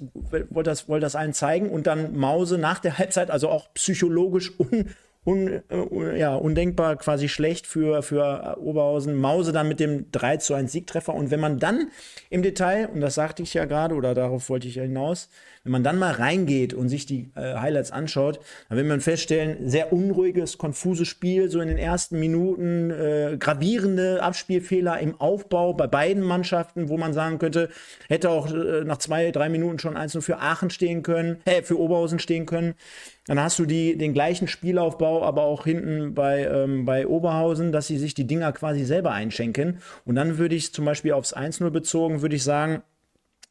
wollte das, wollte das allen zeigen und dann Mause nach der Halbzeit, also auch psychologisch un, un, uh, ja, undenkbar quasi schlecht für, für Oberhausen. Mause dann mit dem 3 zu 1 Siegtreffer. Und wenn man dann im Detail, und das sagte ich ja gerade, oder darauf wollte ich ja hinaus, wenn man dann mal reingeht und sich die äh, Highlights anschaut, dann wird man feststellen, sehr unruhiges, konfuses Spiel, so in den ersten Minuten, äh, gravierende Abspielfehler im Aufbau bei beiden Mannschaften, wo man sagen könnte, hätte auch äh, nach zwei, drei Minuten schon nur für Aachen stehen können, äh, für Oberhausen stehen können. Dann hast du die, den gleichen Spielaufbau, aber auch hinten bei, ähm, bei Oberhausen, dass sie sich die Dinger quasi selber einschenken. Und dann würde ich zum Beispiel aufs 1-0 bezogen, würde ich sagen,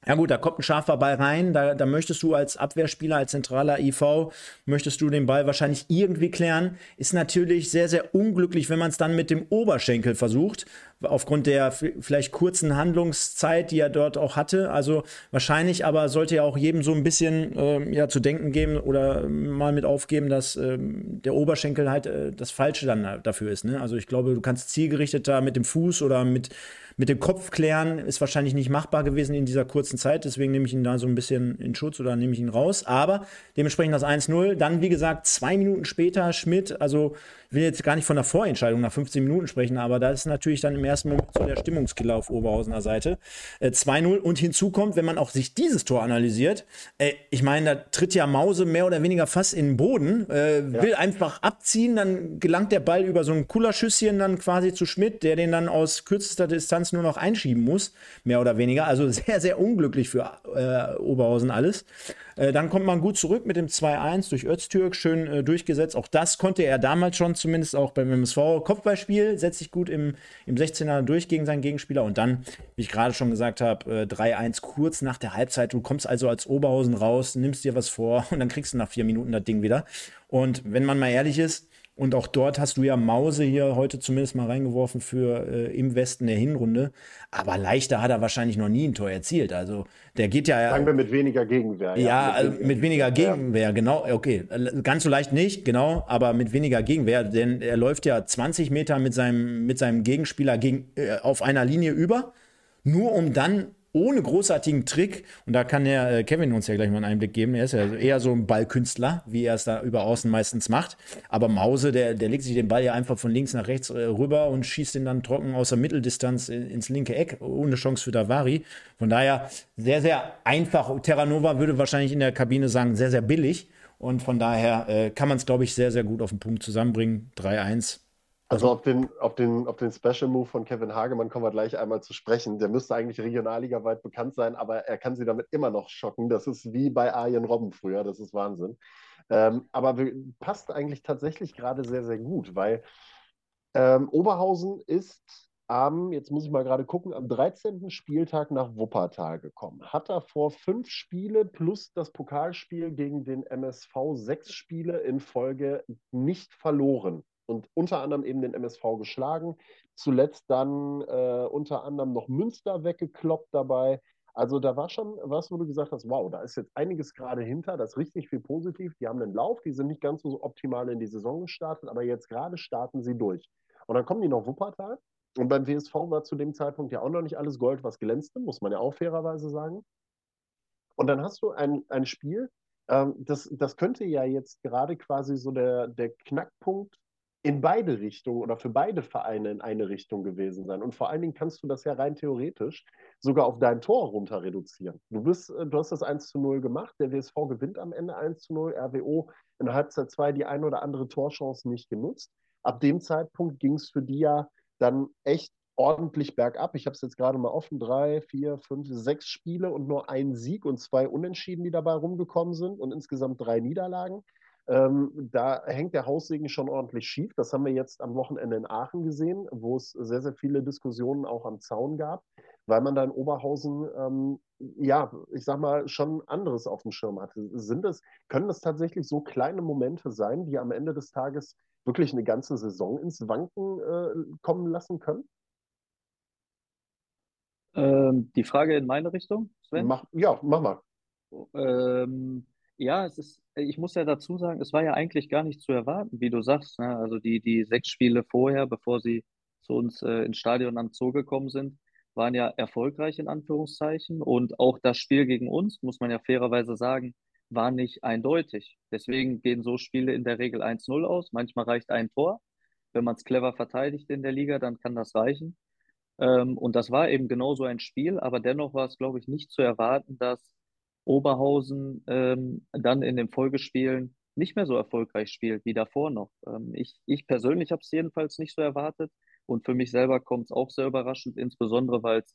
ja gut, da kommt ein scharfer Ball rein, da, da möchtest du als Abwehrspieler, als zentraler IV, möchtest du den Ball wahrscheinlich irgendwie klären. Ist natürlich sehr, sehr unglücklich, wenn man es dann mit dem Oberschenkel versucht, aufgrund der vielleicht kurzen Handlungszeit, die er dort auch hatte. Also wahrscheinlich aber sollte ja auch jedem so ein bisschen äh, ja, zu denken geben oder mal mit aufgeben, dass äh, der Oberschenkel halt äh, das Falsche dann dafür ist. Ne? Also ich glaube, du kannst zielgerichteter mit dem Fuß oder mit mit dem Kopf klären ist wahrscheinlich nicht machbar gewesen in dieser kurzen Zeit. Deswegen nehme ich ihn da so ein bisschen in Schutz oder nehme ich ihn raus. Aber dementsprechend das 1-0. Dann, wie gesagt, zwei Minuten später Schmidt, also will jetzt gar nicht von der Vorentscheidung nach 15 Minuten sprechen, aber da ist natürlich dann im ersten Moment so der Stimmungskiller auf Oberhausener Seite. Äh, 2-0 und hinzu kommt, wenn man auch sich dieses Tor analysiert, äh, ich meine, da tritt ja Mause mehr oder weniger fast in den Boden, äh, will ja. einfach abziehen, dann gelangt der Ball über so ein Kullerschüsschen dann quasi zu Schmidt, der den dann aus kürzester Distanz nur noch einschieben muss, mehr oder weniger. Also sehr, sehr unglücklich für äh, Oberhausen alles. Äh, dann kommt man gut zurück mit dem 2-1 durch Öztürk, schön äh, durchgesetzt. Auch das konnte er damals schon, zumindest auch beim MSV. Kopfballspiel setzt sich gut im, im 16er durch gegen seinen Gegenspieler. Und dann, wie ich gerade schon gesagt habe, äh, 3-1 kurz nach der Halbzeit. Du kommst also als Oberhausen raus, nimmst dir was vor und dann kriegst du nach vier Minuten das Ding wieder. Und wenn man mal ehrlich ist, und auch dort hast du ja Mause hier heute zumindest mal reingeworfen für äh, im Westen der Hinrunde. Aber leichter hat er wahrscheinlich noch nie ein Tor erzielt. Also der geht ja. Sagen wir mit weniger Gegenwehr. Ja, ja mit, also weniger, mit weniger Gegenwehr, ja. genau. Okay, ganz so leicht nicht, genau, aber mit weniger Gegenwehr. Denn er läuft ja 20 Meter mit seinem, mit seinem Gegenspieler gegen, äh, auf einer Linie über, nur um dann ohne großartigen Trick, und da kann der äh, Kevin uns ja gleich mal einen Einblick geben, er ist ja eher so ein Ballkünstler, wie er es da über außen meistens macht. Aber Mause, der, der legt sich den Ball ja einfach von links nach rechts äh, rüber und schießt ihn dann trocken aus der Mitteldistanz ins linke Eck, ohne Chance für Davari. Von daher sehr, sehr einfach. Terranova würde wahrscheinlich in der Kabine sagen, sehr, sehr billig. Und von daher äh, kann man es, glaube ich, sehr, sehr gut auf den Punkt zusammenbringen. 3-1 also auf den, auf, den, auf den Special Move von Kevin Hagemann kommen wir gleich einmal zu sprechen. Der müsste eigentlich Regionalliga weit bekannt sein, aber er kann sie damit immer noch schocken. Das ist wie bei Arjen Robben früher, das ist Wahnsinn. Ähm, aber passt eigentlich tatsächlich gerade sehr, sehr gut, weil ähm, Oberhausen ist am, jetzt muss ich mal gerade gucken, am 13. Spieltag nach Wuppertal gekommen. Hat er vor fünf Spiele plus das Pokalspiel gegen den MSV sechs Spiele in Folge nicht verloren und unter anderem eben den MSV geschlagen. Zuletzt dann äh, unter anderem noch Münster weggekloppt dabei. Also da war schon was, wo du gesagt hast, wow, da ist jetzt einiges gerade hinter, das ist richtig viel positiv. Die haben einen Lauf, die sind nicht ganz so optimal in die Saison gestartet, aber jetzt gerade starten sie durch. Und dann kommen die noch Wuppertal. Und beim WSV war zu dem Zeitpunkt ja auch noch nicht alles Gold, was glänzte, muss man ja auch fairerweise sagen. Und dann hast du ein, ein Spiel, ähm, das, das könnte ja jetzt gerade quasi so der, der Knackpunkt in beide Richtungen oder für beide Vereine in eine Richtung gewesen sein. Und vor allen Dingen kannst du das ja rein theoretisch sogar auf dein Tor runter reduzieren. Du, bist, äh, du hast das 1 zu 0 gemacht, der WSV gewinnt am Ende 1 zu 0, RWO in Halbzeit 2 die ein oder andere Torchance nicht genutzt. Ab dem Zeitpunkt ging es für die ja dann echt ordentlich bergab. Ich habe es jetzt gerade mal offen, drei, vier, fünf, sechs Spiele und nur ein Sieg und zwei Unentschieden, die dabei rumgekommen sind und insgesamt drei Niederlagen. Ähm, da hängt der Haussegen schon ordentlich schief. Das haben wir jetzt am Wochenende in Aachen gesehen, wo es sehr, sehr viele Diskussionen auch am Zaun gab, weil man da in Oberhausen, ähm, ja, ich sag mal, schon anderes auf dem Schirm hatte. Sind es, können das tatsächlich so kleine Momente sein, die am Ende des Tages wirklich eine ganze Saison ins Wanken äh, kommen lassen können? Ähm, die Frage in meine Richtung, Sven? Mach, ja, mach mal. Ähm, ja, es ist, ich muss ja dazu sagen, es war ja eigentlich gar nicht zu erwarten, wie du sagst. Ne? Also die, die sechs Spiele vorher, bevor sie zu uns äh, ins Stadion am Zoo gekommen sind, waren ja erfolgreich in Anführungszeichen. Und auch das Spiel gegen uns, muss man ja fairerweise sagen, war nicht eindeutig. Deswegen gehen so Spiele in der Regel 1-0 aus. Manchmal reicht ein Tor. Wenn man es clever verteidigt in der Liga, dann kann das reichen. Ähm, und das war eben genau so ein Spiel, aber dennoch war es, glaube ich, nicht zu erwarten, dass Oberhausen ähm, dann in den Folgespielen nicht mehr so erfolgreich spielt wie davor noch. Ähm, ich, ich persönlich habe es jedenfalls nicht so erwartet und für mich selber kommt es auch sehr überraschend, insbesondere weil es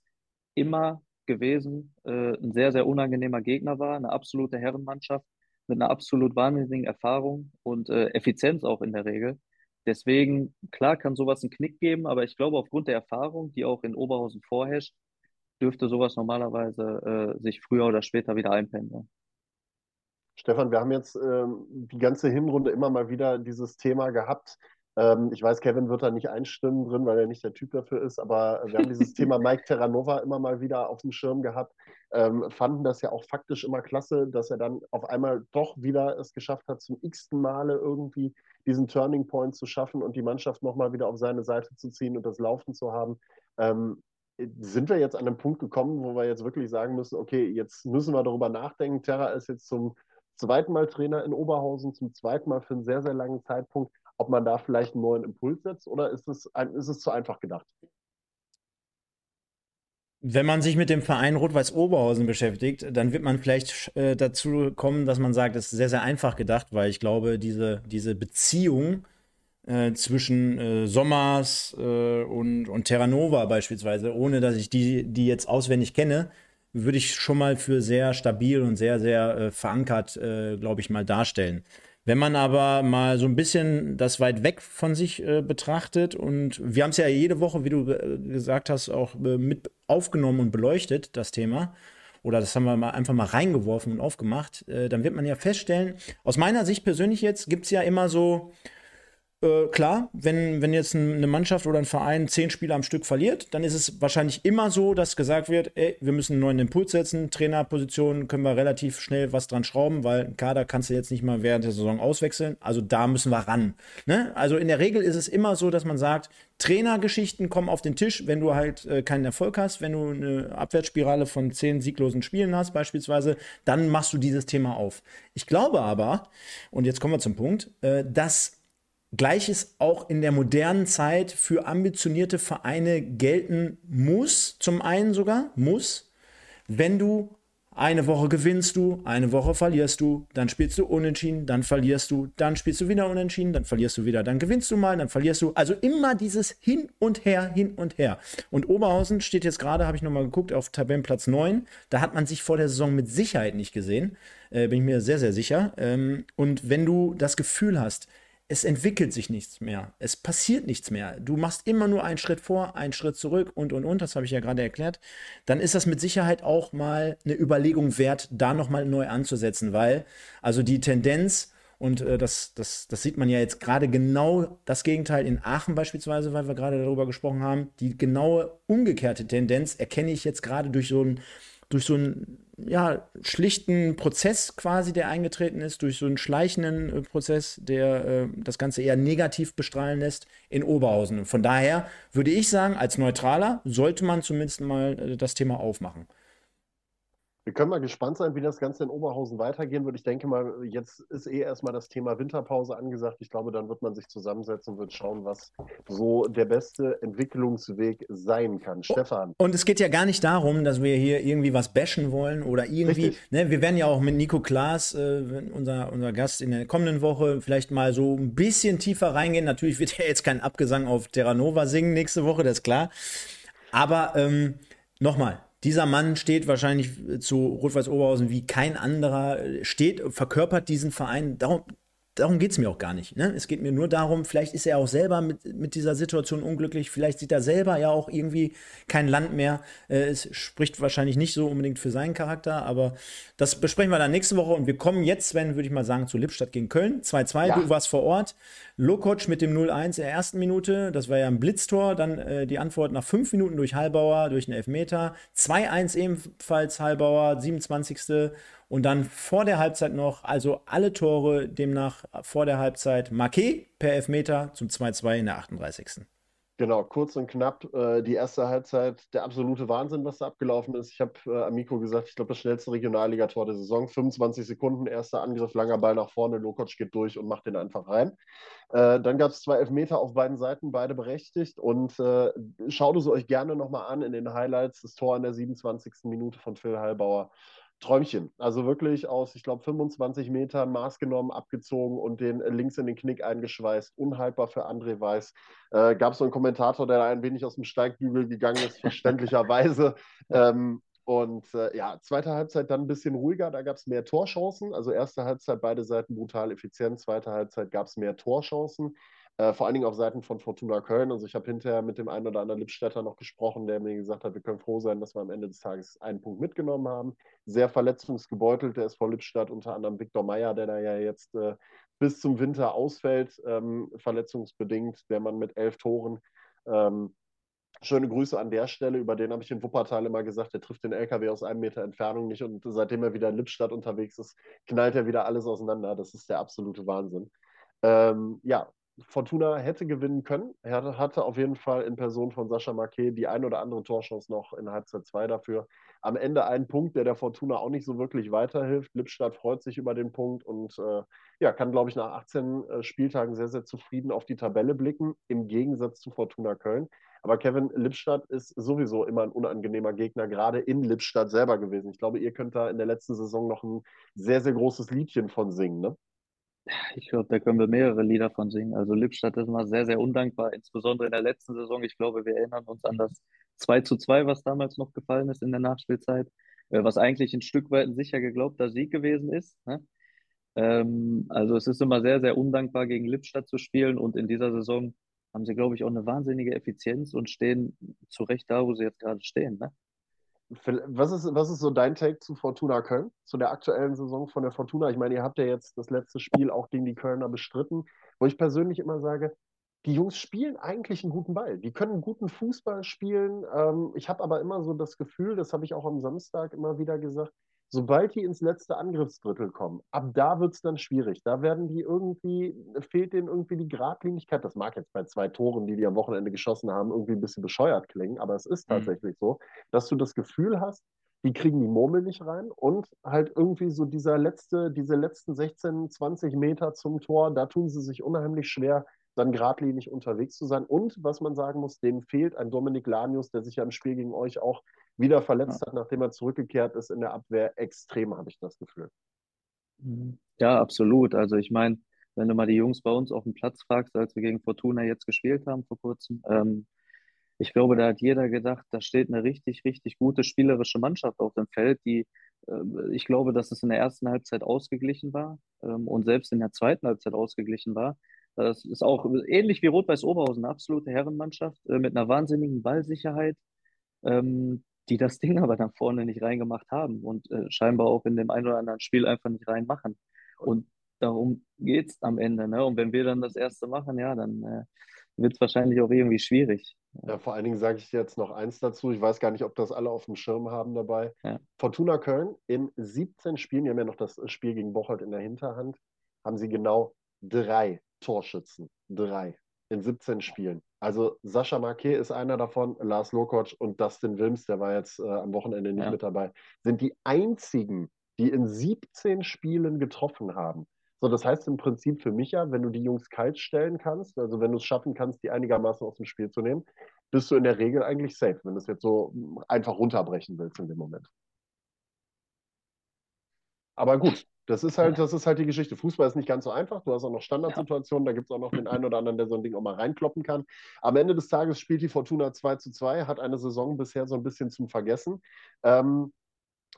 immer gewesen äh, ein sehr, sehr unangenehmer Gegner war, eine absolute Herrenmannschaft mit einer absolut wahnsinnigen Erfahrung und äh, Effizienz auch in der Regel. Deswegen, klar kann sowas einen Knick geben, aber ich glaube, aufgrund der Erfahrung, die auch in Oberhausen vorherrscht, dürfte sowas normalerweise äh, sich früher oder später wieder einpendeln. Stefan, wir haben jetzt ähm, die ganze Hinrunde immer mal wieder dieses Thema gehabt. Ähm, ich weiß, Kevin wird da nicht einstimmen drin, weil er nicht der Typ dafür ist, aber wir haben dieses Thema Mike Terranova immer mal wieder auf dem Schirm gehabt. Ähm, fanden das ja auch faktisch immer klasse, dass er dann auf einmal doch wieder es geschafft hat, zum x-ten Male irgendwie diesen Turning Point zu schaffen und die Mannschaft nochmal wieder auf seine Seite zu ziehen und das Laufen zu haben. Ähm, sind wir jetzt an einem Punkt gekommen, wo wir jetzt wirklich sagen müssen, okay, jetzt müssen wir darüber nachdenken. Terra ist jetzt zum zweiten Mal Trainer in Oberhausen, zum zweiten Mal für einen sehr, sehr langen Zeitpunkt, ob man da vielleicht einen neuen Impuls setzt oder ist es, ein, ist es zu einfach gedacht? Wenn man sich mit dem Verein Rot-Weiß Oberhausen beschäftigt, dann wird man vielleicht äh, dazu kommen, dass man sagt, das ist sehr, sehr einfach gedacht, weil ich glaube, diese, diese Beziehung äh, zwischen äh, Sommers äh, und, und Terranova beispielsweise, ohne dass ich die, die jetzt auswendig kenne, würde ich schon mal für sehr stabil und sehr, sehr äh, verankert, äh, glaube ich, mal darstellen. Wenn man aber mal so ein bisschen das weit weg von sich äh, betrachtet und wir haben es ja jede Woche, wie du gesagt hast, auch mit aufgenommen und beleuchtet, das Thema, oder das haben wir mal einfach mal reingeworfen und aufgemacht, äh, dann wird man ja feststellen, aus meiner Sicht persönlich jetzt gibt es ja immer so äh, klar, wenn, wenn jetzt eine Mannschaft oder ein Verein zehn Spiele am Stück verliert, dann ist es wahrscheinlich immer so, dass gesagt wird, ey, wir müssen einen neuen Impuls setzen, Trainerpositionen können wir relativ schnell was dran schrauben, weil einen Kader kannst du jetzt nicht mal während der Saison auswechseln. Also da müssen wir ran. Ne? Also in der Regel ist es immer so, dass man sagt, Trainergeschichten kommen auf den Tisch, wenn du halt äh, keinen Erfolg hast, wenn du eine Abwärtsspirale von zehn sieglosen Spielen hast beispielsweise, dann machst du dieses Thema auf. Ich glaube aber, und jetzt kommen wir zum Punkt, äh, dass Gleiches auch in der modernen Zeit für ambitionierte Vereine gelten muss, zum einen sogar, muss, wenn du eine Woche gewinnst du, eine Woche verlierst du, dann spielst du unentschieden, dann verlierst du, dann spielst du wieder unentschieden, dann verlierst du wieder, dann gewinnst du mal, dann verlierst du. Also immer dieses Hin und Her, hin und her. Und Oberhausen steht jetzt gerade, habe ich nochmal geguckt, auf Tabellenplatz 9. Da hat man sich vor der Saison mit Sicherheit nicht gesehen. Äh, bin ich mir sehr, sehr sicher. Ähm, und wenn du das Gefühl hast, es entwickelt sich nichts mehr. Es passiert nichts mehr. Du machst immer nur einen Schritt vor, einen Schritt zurück und, und, und. Das habe ich ja gerade erklärt. Dann ist das mit Sicherheit auch mal eine Überlegung wert, da nochmal neu anzusetzen, weil also die Tendenz, und äh, das, das, das sieht man ja jetzt gerade genau das Gegenteil in Aachen beispielsweise, weil wir gerade darüber gesprochen haben. Die genaue umgekehrte Tendenz erkenne ich jetzt gerade durch so ein, durch so ein ja, schlichten Prozess quasi, der eingetreten ist, durch so einen schleichenden äh, Prozess, der äh, das Ganze eher negativ bestrahlen lässt in Oberhausen. Von daher würde ich sagen, als Neutraler sollte man zumindest mal äh, das Thema aufmachen. Wir können mal gespannt sein, wie das Ganze in Oberhausen weitergehen wird. Ich denke mal, jetzt ist eh erstmal das Thema Winterpause angesagt. Ich glaube, dann wird man sich zusammensetzen und wird schauen, was so der beste Entwicklungsweg sein kann. Stefan. Und es geht ja gar nicht darum, dass wir hier irgendwie was bashen wollen oder irgendwie. Ne, wir werden ja auch mit Nico Klaas, äh, unser, unser Gast in der kommenden Woche, vielleicht mal so ein bisschen tiefer reingehen. Natürlich wird er jetzt keinen Abgesang auf Terranova singen nächste Woche, das ist klar. Aber ähm, nochmal, dieser Mann steht wahrscheinlich zu Rot-Weiß Oberhausen wie kein anderer, steht, verkörpert diesen Verein. Darum, darum geht es mir auch gar nicht. Ne? Es geht mir nur darum, vielleicht ist er auch selber mit, mit dieser Situation unglücklich, vielleicht sieht er selber ja auch irgendwie kein Land mehr. Äh, es spricht wahrscheinlich nicht so unbedingt für seinen Charakter, aber das besprechen wir dann nächste Woche und wir kommen jetzt, Sven, würde ich mal sagen, zu Lippstadt gegen Köln. 2-2, ja. du warst vor Ort. Lokoc mit dem 0-1 in der ersten Minute, das war ja ein Blitztor, dann äh, die Antwort nach fünf Minuten durch Halbauer, durch einen Elfmeter. 2-1 ebenfalls Halbauer, 27. Und dann vor der Halbzeit noch, also alle Tore demnach vor der Halbzeit Marquet per Elfmeter zum 2-2 in der 38. Genau, kurz und knapp. Äh, die erste Halbzeit, der absolute Wahnsinn, was da abgelaufen ist. Ich habe äh, Amico gesagt, ich glaube, das schnellste Regionalligator der Saison. 25 Sekunden, erster Angriff, langer Ball nach vorne. Lokoc geht durch und macht den einfach rein. Äh, dann gab es zwei Elfmeter auf beiden Seiten, beide berechtigt. Und äh, schaut es euch gerne nochmal an in den Highlights. Das Tor in der 27. Minute von Phil Heilbauer. Träumchen. Also wirklich aus, ich glaube, 25 Metern Maß genommen, abgezogen und den links in den Knick eingeschweißt. Unhaltbar für André Weiß. Äh, Gab es so einen Kommentator, der ein wenig aus dem Steigbügel gegangen ist, verständlicherweise. Ähm, und äh, ja, zweite Halbzeit dann ein bisschen ruhiger, da gab es mehr Torchancen. Also erste Halbzeit beide Seiten brutal effizient, zweite Halbzeit gab es mehr Torchancen. Äh, vor allen Dingen auf Seiten von Fortuna Köln. Also ich habe hinterher mit dem einen oder anderen Lippstädter noch gesprochen, der mir gesagt hat, wir können froh sein, dass wir am Ende des Tages einen Punkt mitgenommen haben. Sehr verletzungsgebeutelt, der ist vor Lippstadt, unter anderem Viktor Meyer, der da ja jetzt äh, bis zum Winter ausfällt, ähm, verletzungsbedingt, der Mann mit elf Toren. Ähm, Schöne Grüße an der Stelle. Über den habe ich in Wuppertal immer gesagt, der trifft den LKW aus einem Meter Entfernung nicht. Und seitdem er wieder in Lippstadt unterwegs ist, knallt er wieder alles auseinander. Das ist der absolute Wahnsinn. Ähm, ja, Fortuna hätte gewinnen können. Er hatte auf jeden Fall in Person von Sascha Marquet die ein oder andere Torchance noch in Halbzeit 2 dafür. Am Ende ein Punkt, der der Fortuna auch nicht so wirklich weiterhilft. Lippstadt freut sich über den Punkt und äh, ja, kann, glaube ich, nach 18 äh, Spieltagen sehr, sehr zufrieden auf die Tabelle blicken, im Gegensatz zu Fortuna Köln. Aber Kevin, Lippstadt ist sowieso immer ein unangenehmer Gegner, gerade in Lippstadt selber gewesen. Ich glaube, ihr könnt da in der letzten Saison noch ein sehr, sehr großes Liedchen von singen, ne? Ich glaube, da können wir mehrere Lieder von singen. Also Lippstadt ist immer sehr, sehr undankbar, insbesondere in der letzten Saison. Ich glaube, wir erinnern uns an das 2 zu 2, was damals noch gefallen ist in der Nachspielzeit, äh, was eigentlich ein Stück weit ein sicher geglaubter Sieg gewesen ist. Ne? Ähm, also es ist immer sehr, sehr undankbar, gegen Lippstadt zu spielen und in dieser Saison haben sie, glaube ich, auch eine wahnsinnige Effizienz und stehen zu Recht da, wo sie jetzt gerade stehen. Ne? Was ist, was ist so dein Take zu Fortuna Köln, zu der aktuellen Saison von der Fortuna? Ich meine, ihr habt ja jetzt das letzte Spiel auch gegen die Kölner bestritten, wo ich persönlich immer sage, die Jungs spielen eigentlich einen guten Ball. Die können guten Fußball spielen. Ähm, ich habe aber immer so das Gefühl, das habe ich auch am Samstag immer wieder gesagt, sobald die ins letzte Angriffsdrittel kommen, ab da wird es dann schwierig. Da werden die irgendwie, fehlt denen irgendwie die Gradlinigkeit. Das mag jetzt bei zwei Toren, die die am Wochenende geschossen haben, irgendwie ein bisschen bescheuert klingen, aber es ist mhm. tatsächlich mhm. so, dass du das Gefühl hast, die kriegen die Murmel nicht rein und halt irgendwie so dieser letzte, diese letzten 16, 20 Meter zum Tor, da tun sie sich unheimlich schwer, dann geradlinig unterwegs zu sein. Und was man sagen muss, denen fehlt ein Dominik Lanius, der sich ja im Spiel gegen euch auch wieder verletzt ja. hat, nachdem er zurückgekehrt ist in der Abwehr. Extrem, habe ich das Gefühl. Mhm. Ja, absolut. Also ich meine, wenn du mal die Jungs bei uns auf dem Platz fragst, als wir gegen Fortuna jetzt gespielt haben vor kurzem, ähm, ich glaube, da hat jeder gedacht, da steht eine richtig, richtig gute spielerische Mannschaft auf dem Feld, die, äh, ich glaube, dass es in der ersten Halbzeit ausgeglichen war ähm, und selbst in der zweiten Halbzeit ausgeglichen war. Das ist auch ähnlich wie Rot-Weiß Oberhausen, eine absolute Herrenmannschaft äh, mit einer wahnsinnigen Ballsicherheit. Ähm, die das Ding aber dann vorne nicht reingemacht haben und äh, scheinbar auch in dem einen oder anderen Spiel einfach nicht reinmachen. Und darum geht es am Ende. Ne? Und wenn wir dann das erste machen, ja, dann äh, wird es wahrscheinlich auch irgendwie schwierig. Ja, vor allen Dingen sage ich jetzt noch eins dazu. Ich weiß gar nicht, ob das alle auf dem Schirm haben dabei. Ja. Fortuna Köln in 17 Spielen, die haben ja noch das Spiel gegen Bocholt in der Hinterhand, haben sie genau drei Torschützen. Drei in 17 Spielen. Also Sascha Marquet ist einer davon, Lars Lokoc und Dustin Wilms, der war jetzt äh, am Wochenende nicht ja. mit dabei, sind die einzigen, die in 17 Spielen getroffen haben. So, das heißt im Prinzip für mich ja, wenn du die Jungs kalt stellen kannst, also wenn du es schaffen kannst, die einigermaßen aus dem Spiel zu nehmen, bist du in der Regel eigentlich safe, wenn du es jetzt so einfach runterbrechen willst in dem Moment. Aber gut, das ist halt, das ist halt die Geschichte. Fußball ist nicht ganz so einfach. Du hast auch noch Standardsituationen, da gibt es auch noch den einen oder anderen, der so ein Ding auch mal reinkloppen kann. Am Ende des Tages spielt die Fortuna 2 zu 2, hat eine Saison bisher so ein bisschen zum Vergessen. Ähm,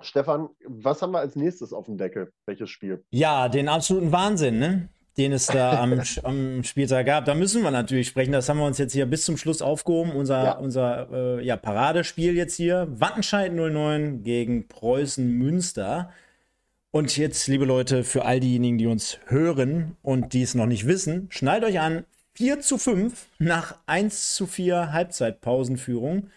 Stefan, was haben wir als nächstes auf dem Deckel? Welches Spiel? Ja, den absoluten Wahnsinn, ne? den es da am, am, Spieltag gab. Da müssen wir natürlich sprechen. Das haben wir uns jetzt hier bis zum Schluss aufgehoben. Unser, ja. unser äh, ja, Paradespiel jetzt hier. Wattenscheid 09 gegen Preußen Münster. Und jetzt, liebe Leute, für all diejenigen, die uns hören und die es noch nicht wissen, schnallt euch an, 4 zu 5 nach 1 zu 4 Halbzeitpausenführung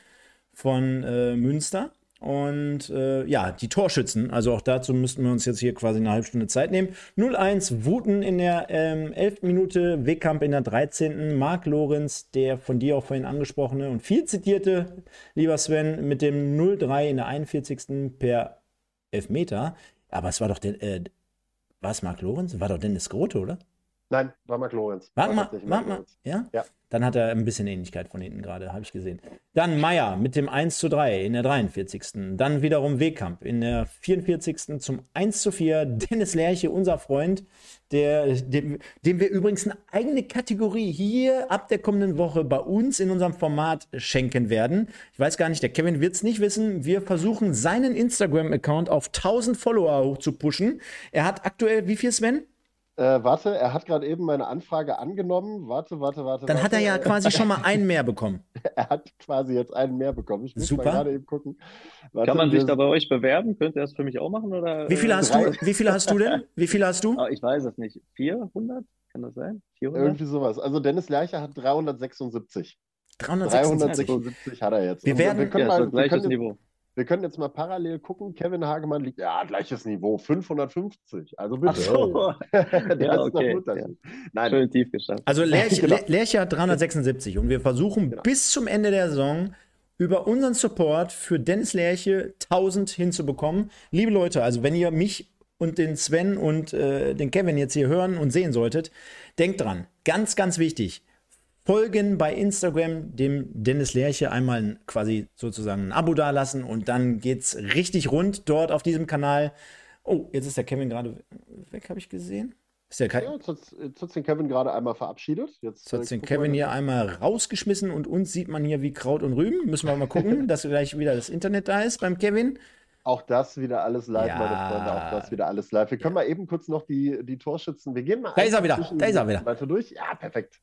von äh, Münster. Und äh, ja, die Torschützen, also auch dazu müssten wir uns jetzt hier quasi eine halbe Stunde Zeit nehmen. 0-1 Wuten in der ähm, 11. Minute, Wegkamp in der 13. Marc Lorenz, der von dir auch vorhin angesprochene und viel zitierte, lieber Sven, mit dem 0-3 in der 41. per Elfmeter. Aber es war doch der, äh, war es Marc Lorenz? War doch Dennis Grote, oder? Nein, war Marc Lorenz. War, war, war, war ja? ja? Dann hat er ein bisschen Ähnlichkeit von hinten gerade, habe ich gesehen. Dann Meier mit dem 1 zu 3 in der 43. Dann wiederum Wehkamp in der 44. zum 1 zu 4. Dennis Lerche, unser Freund, der, dem, dem wir übrigens eine eigene Kategorie hier ab der kommenden Woche bei uns in unserem Format schenken werden. Ich weiß gar nicht, der Kevin wird es nicht wissen. Wir versuchen seinen Instagram-Account auf 1000 Follower hoch zu pushen. Er hat aktuell, wie viel, Sven? Äh, warte, er hat gerade eben meine Anfrage angenommen. Warte, warte, warte. Dann warte. hat er ja quasi schon mal einen mehr bekommen. er hat quasi jetzt einen mehr bekommen. Ich muss Super. mal gerade eben gucken. Warte, Kann man sich da bei euch bewerben? Könnt ihr das für mich auch machen? Oder? Wie viele hast du? Wie viele hast du denn? Wie viele hast du? Oh, ich weiß es nicht. 400? Kann das sein? 400? Irgendwie sowas. Also Dennis Lercher hat 376. 376, 376 hat er jetzt. Wir werden, wir können ja, mal, wir können, Niveau. Wir können jetzt mal parallel gucken. Kevin Hagemann liegt, ja, gleiches Niveau, 550. Also bitte. Ach so. ja, okay. Ja. Nein. Schön tief geschafft. Also Lerche, Genau. Lerche hat 376 und wir versuchen Genau. bis zum Ende der Saison über unseren Support für Dennis Lerche 1000 hinzubekommen. Liebe Leute, also wenn ihr mich und den Sven und äh, den Kevin jetzt hier hören und sehen solltet, denkt dran, ganz, ganz wichtig, folgen bei Instagram dem Dennis Lerche einmal ein- quasi sozusagen ein Abo dalassen und dann geht's richtig rund dort auf diesem Kanal. Oh, jetzt ist der Kevin gerade weg, habe ich gesehen. Ist der Ke Ja, jetzt hat den Kevin gerade einmal verabschiedet. Jetzt, hat äh, den Kevin hier einmal rausgeschmissen und uns sieht man hier wie Kraut und Rüben. Müssen wir mal gucken, dass gleich wieder das Internet da ist beim Kevin. Auch das wieder alles live, Ja. meine Freunde. Auch das wieder alles live. Wir können mal eben kurz noch die, die Torschützen. Wir gehen mal Da ist er wieder, da ist er wieder. Weiter durch. Ja, perfekt.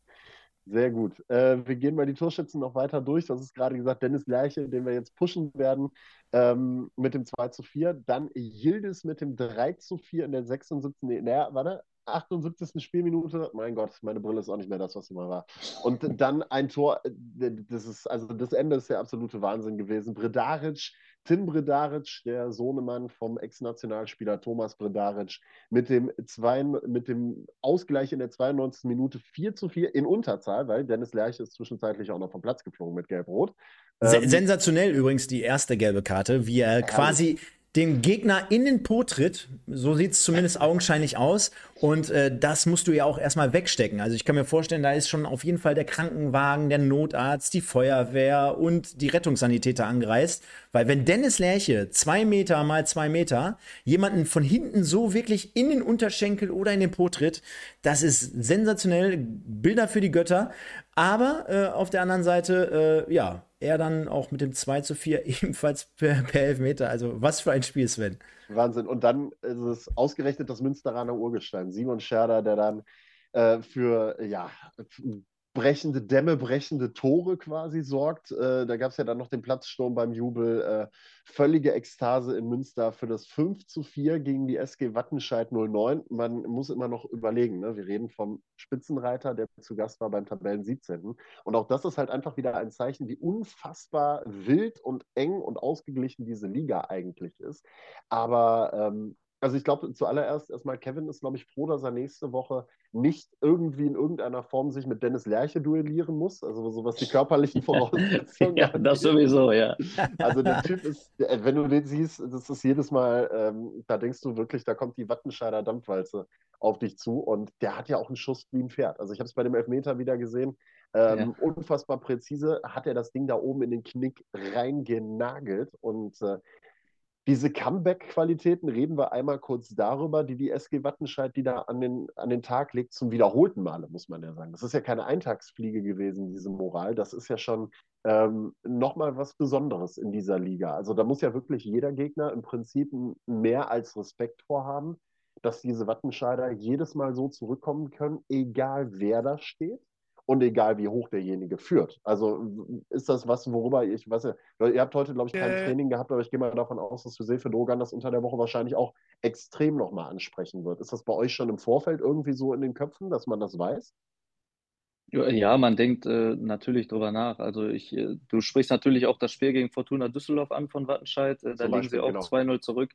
Sehr gut. Äh, wir gehen mal die Torschützen noch weiter durch. Das ist gerade gesagt Dennis Lerche, den wir jetzt pushen werden ähm, mit dem 2 zu 4. Dann Yildiz mit dem 3 zu 4 in der 76. Nee, naja, warte. 78. Spielminute. Mein Gott, meine Brille ist auch nicht mehr das, was sie mal war. Und dann ein Tor, äh, das ist, also das Ende ist der absolute Wahnsinn gewesen. Bredaric, Tim Bredaric, der Sohnemann vom Ex-Nationalspieler Thomas Bredaric, mit dem, zwei, mit dem Ausgleich in der 92. Minute 4 zu 4 in Unterzahl, weil Dennis Lerche ist zwischenzeitlich auch noch vom Platz geflogen mit Gelb-Rot. Ähm, sensationell übrigens die erste gelbe Karte, wie er quasi dem Gegner in den Po tritt. So sieht es zumindest augenscheinlich aus. Und äh, das musst du ja auch erstmal wegstecken. Also ich kann mir vorstellen, da ist schon auf jeden Fall der Krankenwagen, der Notarzt, die Feuerwehr und die Rettungssanitäter angereist. Weil wenn Dennis Lerche zwei Meter mal zwei Meter jemanden von hinten so wirklich in den Unterschenkel oder in den Po tritt, das ist sensationell. Bilder für die Götter. Aber äh, auf der anderen Seite, äh, ja, er dann auch mit dem 2 zu 4 ebenfalls per, per Elfmeter. Also was für ein Spiel, Sven. Wahnsinn. Und dann ist es ausgerechnet das Münsteraner Urgestein, Simon Scherder, der dann äh, für ja, brechende Dämme, brechende Tore quasi sorgt. Äh, da gab es ja dann noch den Platzsturm beim Jubel. Äh, völlige Ekstase in Münster für das 5 zu 4 gegen die SG Wattenscheid 09. Man muss immer noch überlegen, ne? wir reden vom Spitzenreiter, der zu Gast war beim Tabellen 17. Und auch das ist halt einfach wieder ein Zeichen, wie unfassbar wild und eng und ausgeglichen diese Liga eigentlich ist. Aber ähm, also ich glaube zuallererst erstmal, Kevin ist, glaube ich, froh, dass er nächste Woche nicht irgendwie in irgendeiner Form sich mit Dennis Lerche duellieren muss. Also so was die körperlichen Voraussetzungen Ja, das sowieso, ja. Also der Typ ist, wenn du den siehst, das ist jedes Mal, ähm, da denkst du wirklich, da kommt die Wattenscheider Dampfwalze auf dich zu und der hat ja auch einen Schuss wie ein Pferd. Also ich habe es bei dem Elfmeter wieder gesehen, ähm, unfassbar präzise, hat er das Ding da oben in den Knick reingenagelt und äh, diese Comeback-Qualitäten, reden wir einmal kurz darüber, die die SG Wattenscheid, die da an den, an den Tag legt, zum wiederholten Male, muss man ja sagen. Das ist ja keine Eintagsfliege gewesen, diese Moral. Das ist ja schon ähm, nochmal was Besonderes in dieser Liga. Also da muss ja wirklich jeder Gegner im Prinzip mehr als Respekt vorhaben, dass diese Wattenscheider jedes Mal so zurückkommen können, egal wer da steht und egal wie hoch derjenige führt. Also ist das was, worüber ich, weiß ja, ihr habt heute, glaube ich, kein Äh. Training gehabt, aber ich gehe mal davon aus, dass José Dogan das unter der Woche wahrscheinlich auch extrem nochmal ansprechen wird. Ist das bei euch schon im Vorfeld irgendwie so in den Köpfen, dass man das weiß? Ja, man denkt äh, natürlich drüber nach. Also ich, äh, du sprichst natürlich auch das Spiel gegen Fortuna Düsseldorf an von Wattenscheid. Äh, da Zum liegen Beispiel, sie auch genau. 2-0 zurück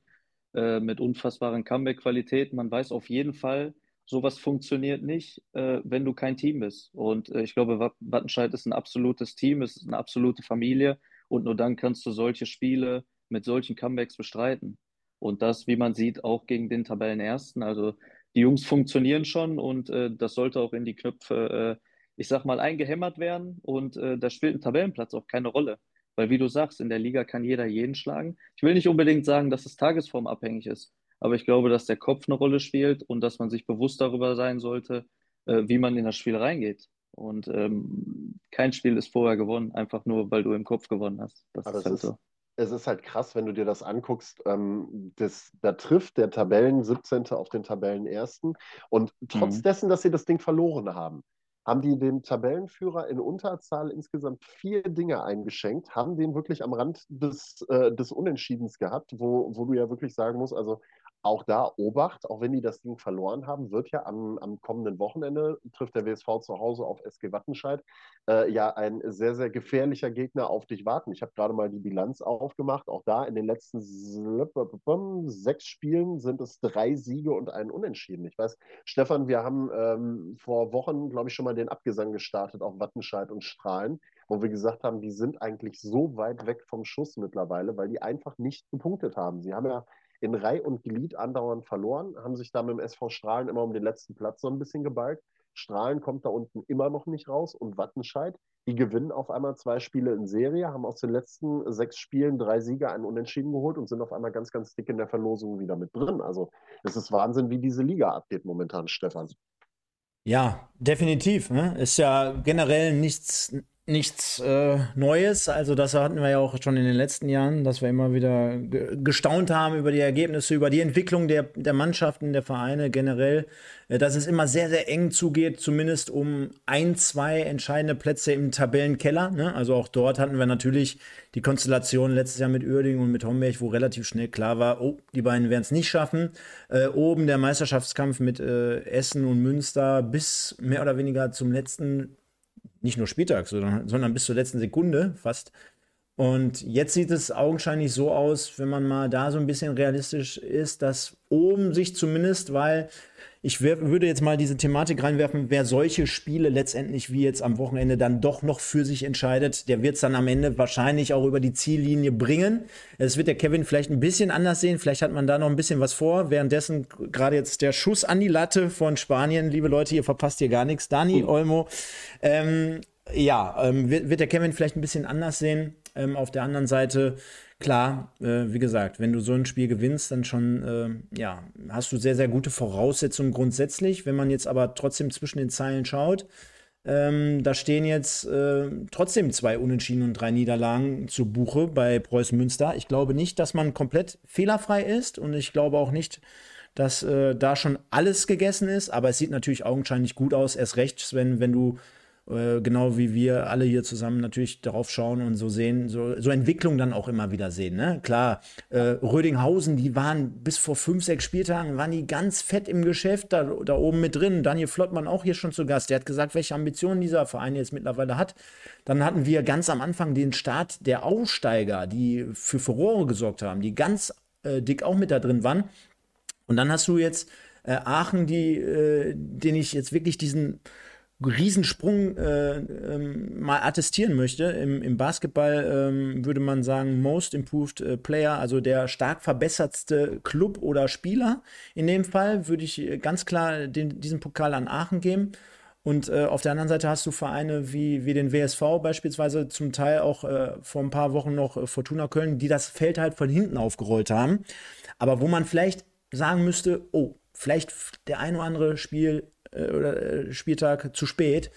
äh, mit unfassbaren Comeback-Qualitäten. Man weiß auf jeden Fall, sowas funktioniert nicht, äh, wenn du kein Team bist. Und äh, ich glaube, Wat- Wattenscheid ist ein absolutes Team, ist eine absolute Familie. Und nur dann kannst du solche Spiele mit solchen Comebacks bestreiten. Und das, wie man sieht, auch gegen den Tabellenersten. Also die Jungs funktionieren schon und äh, das sollte auch in die Knöpfe, äh, ich sag mal, eingehämmert werden. Und äh, da spielt ein Tabellenplatz auch keine Rolle. Weil, wie du sagst, in der Liga kann jeder jeden schlagen. Ich will nicht unbedingt sagen, dass es tagesformabhängig ist, aber ich glaube, dass der Kopf eine Rolle spielt und dass man sich bewusst darüber sein sollte, äh, wie man in das Spiel reingeht. Und ähm, kein Spiel ist vorher gewonnen, einfach nur, weil du im Kopf gewonnen hast. Das Aber ist es halt ist- so. Es ist halt krass, wenn du dir das anguckst. Ähm, das, da trifft der Tabellen 17. auf den Tabellen 1. Und trotz Mhm. dessen, dass sie das Ding verloren haben, haben die dem Tabellenführer in Unterzahl insgesamt vier Dinge eingeschenkt, haben den wirklich am Rand des, äh, des Unentschiedens gehabt, wo, wo du ja wirklich sagen musst, also auch da Obacht, auch wenn die das Ding verloren haben, wird ja am, am kommenden Wochenende, trifft der WSV zu Hause auf SG Wattenscheid, äh, ja ein sehr, sehr gefährlicher Gegner auf dich warten. Ich habe gerade mal die Bilanz aufgemacht. Auch da in den letzten sechs Spielen sind es drei Siege und ein Unentschieden. Ich weiß, Stefan, wir haben ähm, vor Wochen, glaube ich, schon mal den Abgesang gestartet auf Wattenscheid und Strahlen, wo wir gesagt haben, die sind eigentlich so weit weg vom Schuss mittlerweile, weil die einfach nicht gepunktet haben. Sie haben ja in Reih und Glied andauernd verloren, haben sich da mit dem SV Strahlen immer um den letzten Platz so ein bisschen gebalgt. Strahlen kommt da unten immer noch nicht raus und Wattenscheid, die gewinnen auf einmal zwei Spiele in Serie, haben aus den letzten sechs Spielen drei Siege, einen Unentschieden geholt und sind auf einmal ganz, ganz dick in der Verlosung wieder mit drin. Also es ist Wahnsinn, wie diese Liga abgeht momentan, Stefan. Ja, definitiv. Ne? Ist ja generell nichts, nichts äh, Neues. Also das hatten wir ja auch schon in den letzten Jahren, dass wir immer wieder gestaunt haben über die Ergebnisse, über die Entwicklung der, der Mannschaften, der Vereine generell, äh, dass es immer sehr, sehr eng zugeht, zumindest um ein, zwei entscheidende Plätze im Tabellenkeller. Ne? Also auch dort hatten wir natürlich die Konstellation letztes Jahr mit Uerdingen und mit Homberg, wo relativ schnell klar war, oh, die beiden werden es nicht schaffen. Äh, oben der Meisterschaftskampf mit äh, Essen und Münster bis mehr oder weniger zum letzten nicht nur Spieltag, sondern, sondern bis zur letzten Sekunde fast. Und jetzt sieht es augenscheinlich so aus, wenn man mal da so ein bisschen realistisch ist, dass oben sich zumindest, weil ich würde jetzt mal diese Thematik reinwerfen, wer solche Spiele letztendlich wie jetzt am Wochenende dann doch noch für sich entscheidet, der wird es dann am Ende wahrscheinlich auch über die Ziellinie bringen. Es wird der Kevin vielleicht ein bisschen anders sehen, vielleicht hat man da noch ein bisschen was vor. Währenddessen gerade jetzt der Schuss an die Latte von Spanien, liebe Leute, ihr verpasst hier gar nichts. Dani, Olmo, ähm, ja, ähm, wird, wird der Kevin vielleicht ein bisschen anders sehen. Ähm, auf der anderen Seite klar, äh, wie gesagt, wenn du so ein Spiel gewinnst, dann schon, äh, ja, hast du sehr, sehr gute Voraussetzungen grundsätzlich. Wenn man jetzt aber trotzdem zwischen den Zeilen schaut, ähm, da stehen jetzt äh, trotzdem zwei Unentschieden und drei Niederlagen zu Buche bei Preußen Münster. Ich glaube nicht, dass man komplett fehlerfrei ist und ich glaube auch nicht, dass äh, da schon alles gegessen ist, aber es sieht natürlich augenscheinlich gut aus. Erst recht, Sven, wenn du äh, genau wie wir alle hier zusammen natürlich darauf schauen und so sehen, so, so Entwicklung dann auch immer wieder sehen. Ne? Klar, äh, Rödinghausen, die waren bis vor fünf, sechs Spieltagen, waren die ganz fett im Geschäft da, da oben mit drin. Daniel Flottmann auch hier schon zu Gast. Der hat gesagt, welche Ambitionen dieser Verein jetzt mittlerweile hat. Dann hatten wir ganz am Anfang den Start der Aussteiger, die für Furore gesorgt haben, die ganz äh, dick auch mit da drin waren. Und dann hast du jetzt äh, Aachen, die, äh, den ich jetzt wirklich diesen Riesensprung äh, ähm, mal attestieren möchte. Im, im Basketball ähm, würde man sagen, Most Improved äh, Player, also der stark verbessertste Club oder Spieler. In dem Fall würde ich äh, ganz klar den, diesen Pokal an Aachen geben. Und äh, auf der anderen Seite hast du Vereine wie, wie den WSV beispielsweise, zum Teil auch äh, vor ein paar Wochen noch äh, Fortuna Köln, die das Feld halt von hinten aufgerollt haben. Aber wo man vielleicht sagen müsste, oh, vielleicht der ein oder andere Spiel äh, oder äh, Spieltag zu spät.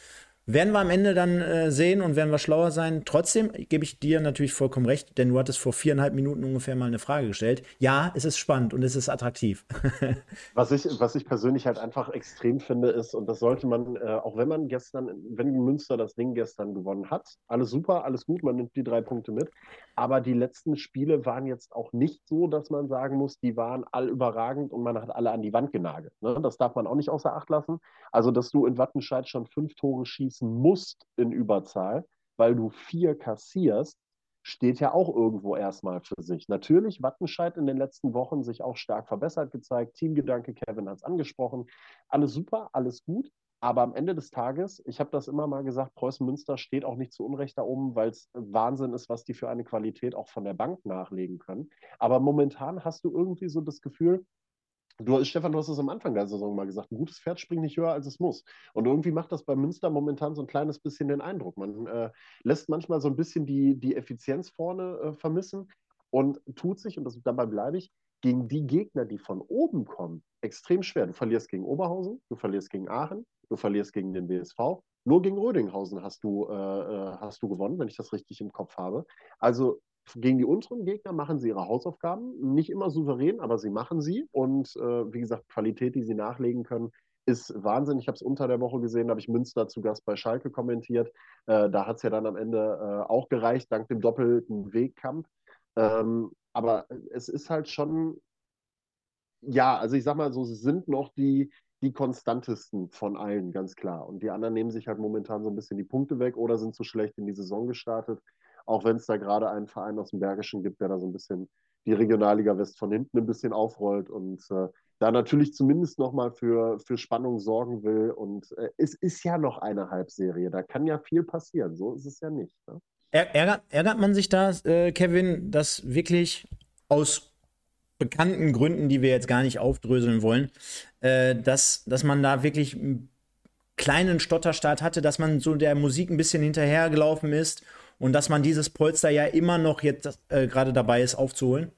Werden wir am Ende dann äh, sehen und werden wir schlauer sein. Trotzdem gebe ich dir natürlich vollkommen recht, denn du hattest vor viereinhalb Minuten ungefähr mal eine Frage gestellt. Ja, es ist spannend und es ist attraktiv. was, ich, was ich persönlich halt einfach extrem finde, ist, und das sollte man, äh, auch wenn man gestern, wenn Münster das Ding gestern gewonnen hat, alles super, alles gut, man nimmt die drei Punkte mit. Aber die letzten Spiele waren jetzt auch nicht so, dass man sagen muss, die waren all überragend und man hat alle an die Wand genagelt. Ne? Das darf man auch nicht außer Acht lassen. Also, dass du in Wattenscheid schon fünf Tore schießen musst in Überzahl, weil du vier kassierst, steht ja auch irgendwo erstmal für sich. Natürlich, Wattenscheid in den letzten Wochen sich auch stark verbessert gezeigt. Teamgedanke, Kevin hat es angesprochen. Alles super, alles gut. Aber am Ende des Tages, ich habe das immer mal gesagt, Preußen Münster steht auch nicht zu Unrecht da oben, weil es Wahnsinn ist, was die für eine Qualität auch von der Bank nachlegen können. Aber momentan hast du irgendwie so das Gefühl, Du, Stefan, du hast es am Anfang der Saison mal gesagt, ein gutes Pferd springt nicht höher, als es muss. Und irgendwie macht das bei Münster momentan so ein kleines bisschen den Eindruck. Man äh, lässt manchmal so ein bisschen die, die Effizienz vorne äh, vermissen und tut sich, und das, dabei bleibe ich, gegen die Gegner, die von oben kommen, extrem schwer. Du verlierst gegen Oberhausen, du verlierst gegen Aachen, du verlierst gegen den BSV. Nur gegen Rödinghausen hast du, äh, äh, hast du gewonnen, wenn ich das richtig im Kopf habe. Also gegen die unteren Gegner machen sie ihre Hausaufgaben. Nicht immer souverän, aber sie machen sie. Und äh, wie gesagt, Qualität, die sie nachlegen können, ist Wahnsinn. Ich habe es unter der Woche gesehen, habe ich Münster zu Gast bei Schalke kommentiert. Äh, da hat es ja dann am Ende äh, auch gereicht, dank dem doppelten Wegkampf. Ähm, aber es ist halt schon ja, also ich sag mal so, sie sind noch die, die konstantesten von allen, ganz klar. Und die anderen nehmen sich halt momentan so ein bisschen die Punkte weg oder sind zu schlecht in die Saison gestartet. Auch wenn es da gerade einen Verein aus dem Bergischen gibt, der da so ein bisschen die Regionalliga West von hinten ein bisschen aufrollt und äh, da natürlich zumindest nochmal für, für Spannung sorgen will. Und äh, es ist ja noch eine Halbserie, da kann ja viel passieren. So ist es ja nicht. Ne? Ärgert, ärgert man sich da, äh, Kevin, dass wirklich aus bekannten Gründen, die wir jetzt gar nicht aufdröseln wollen, äh, dass, dass man da wirklich einen kleinen Stotterstart hatte, dass man so der Musik ein bisschen hinterhergelaufen ist und dass man dieses Polster ja immer noch jetzt äh, gerade dabei ist aufzuholen?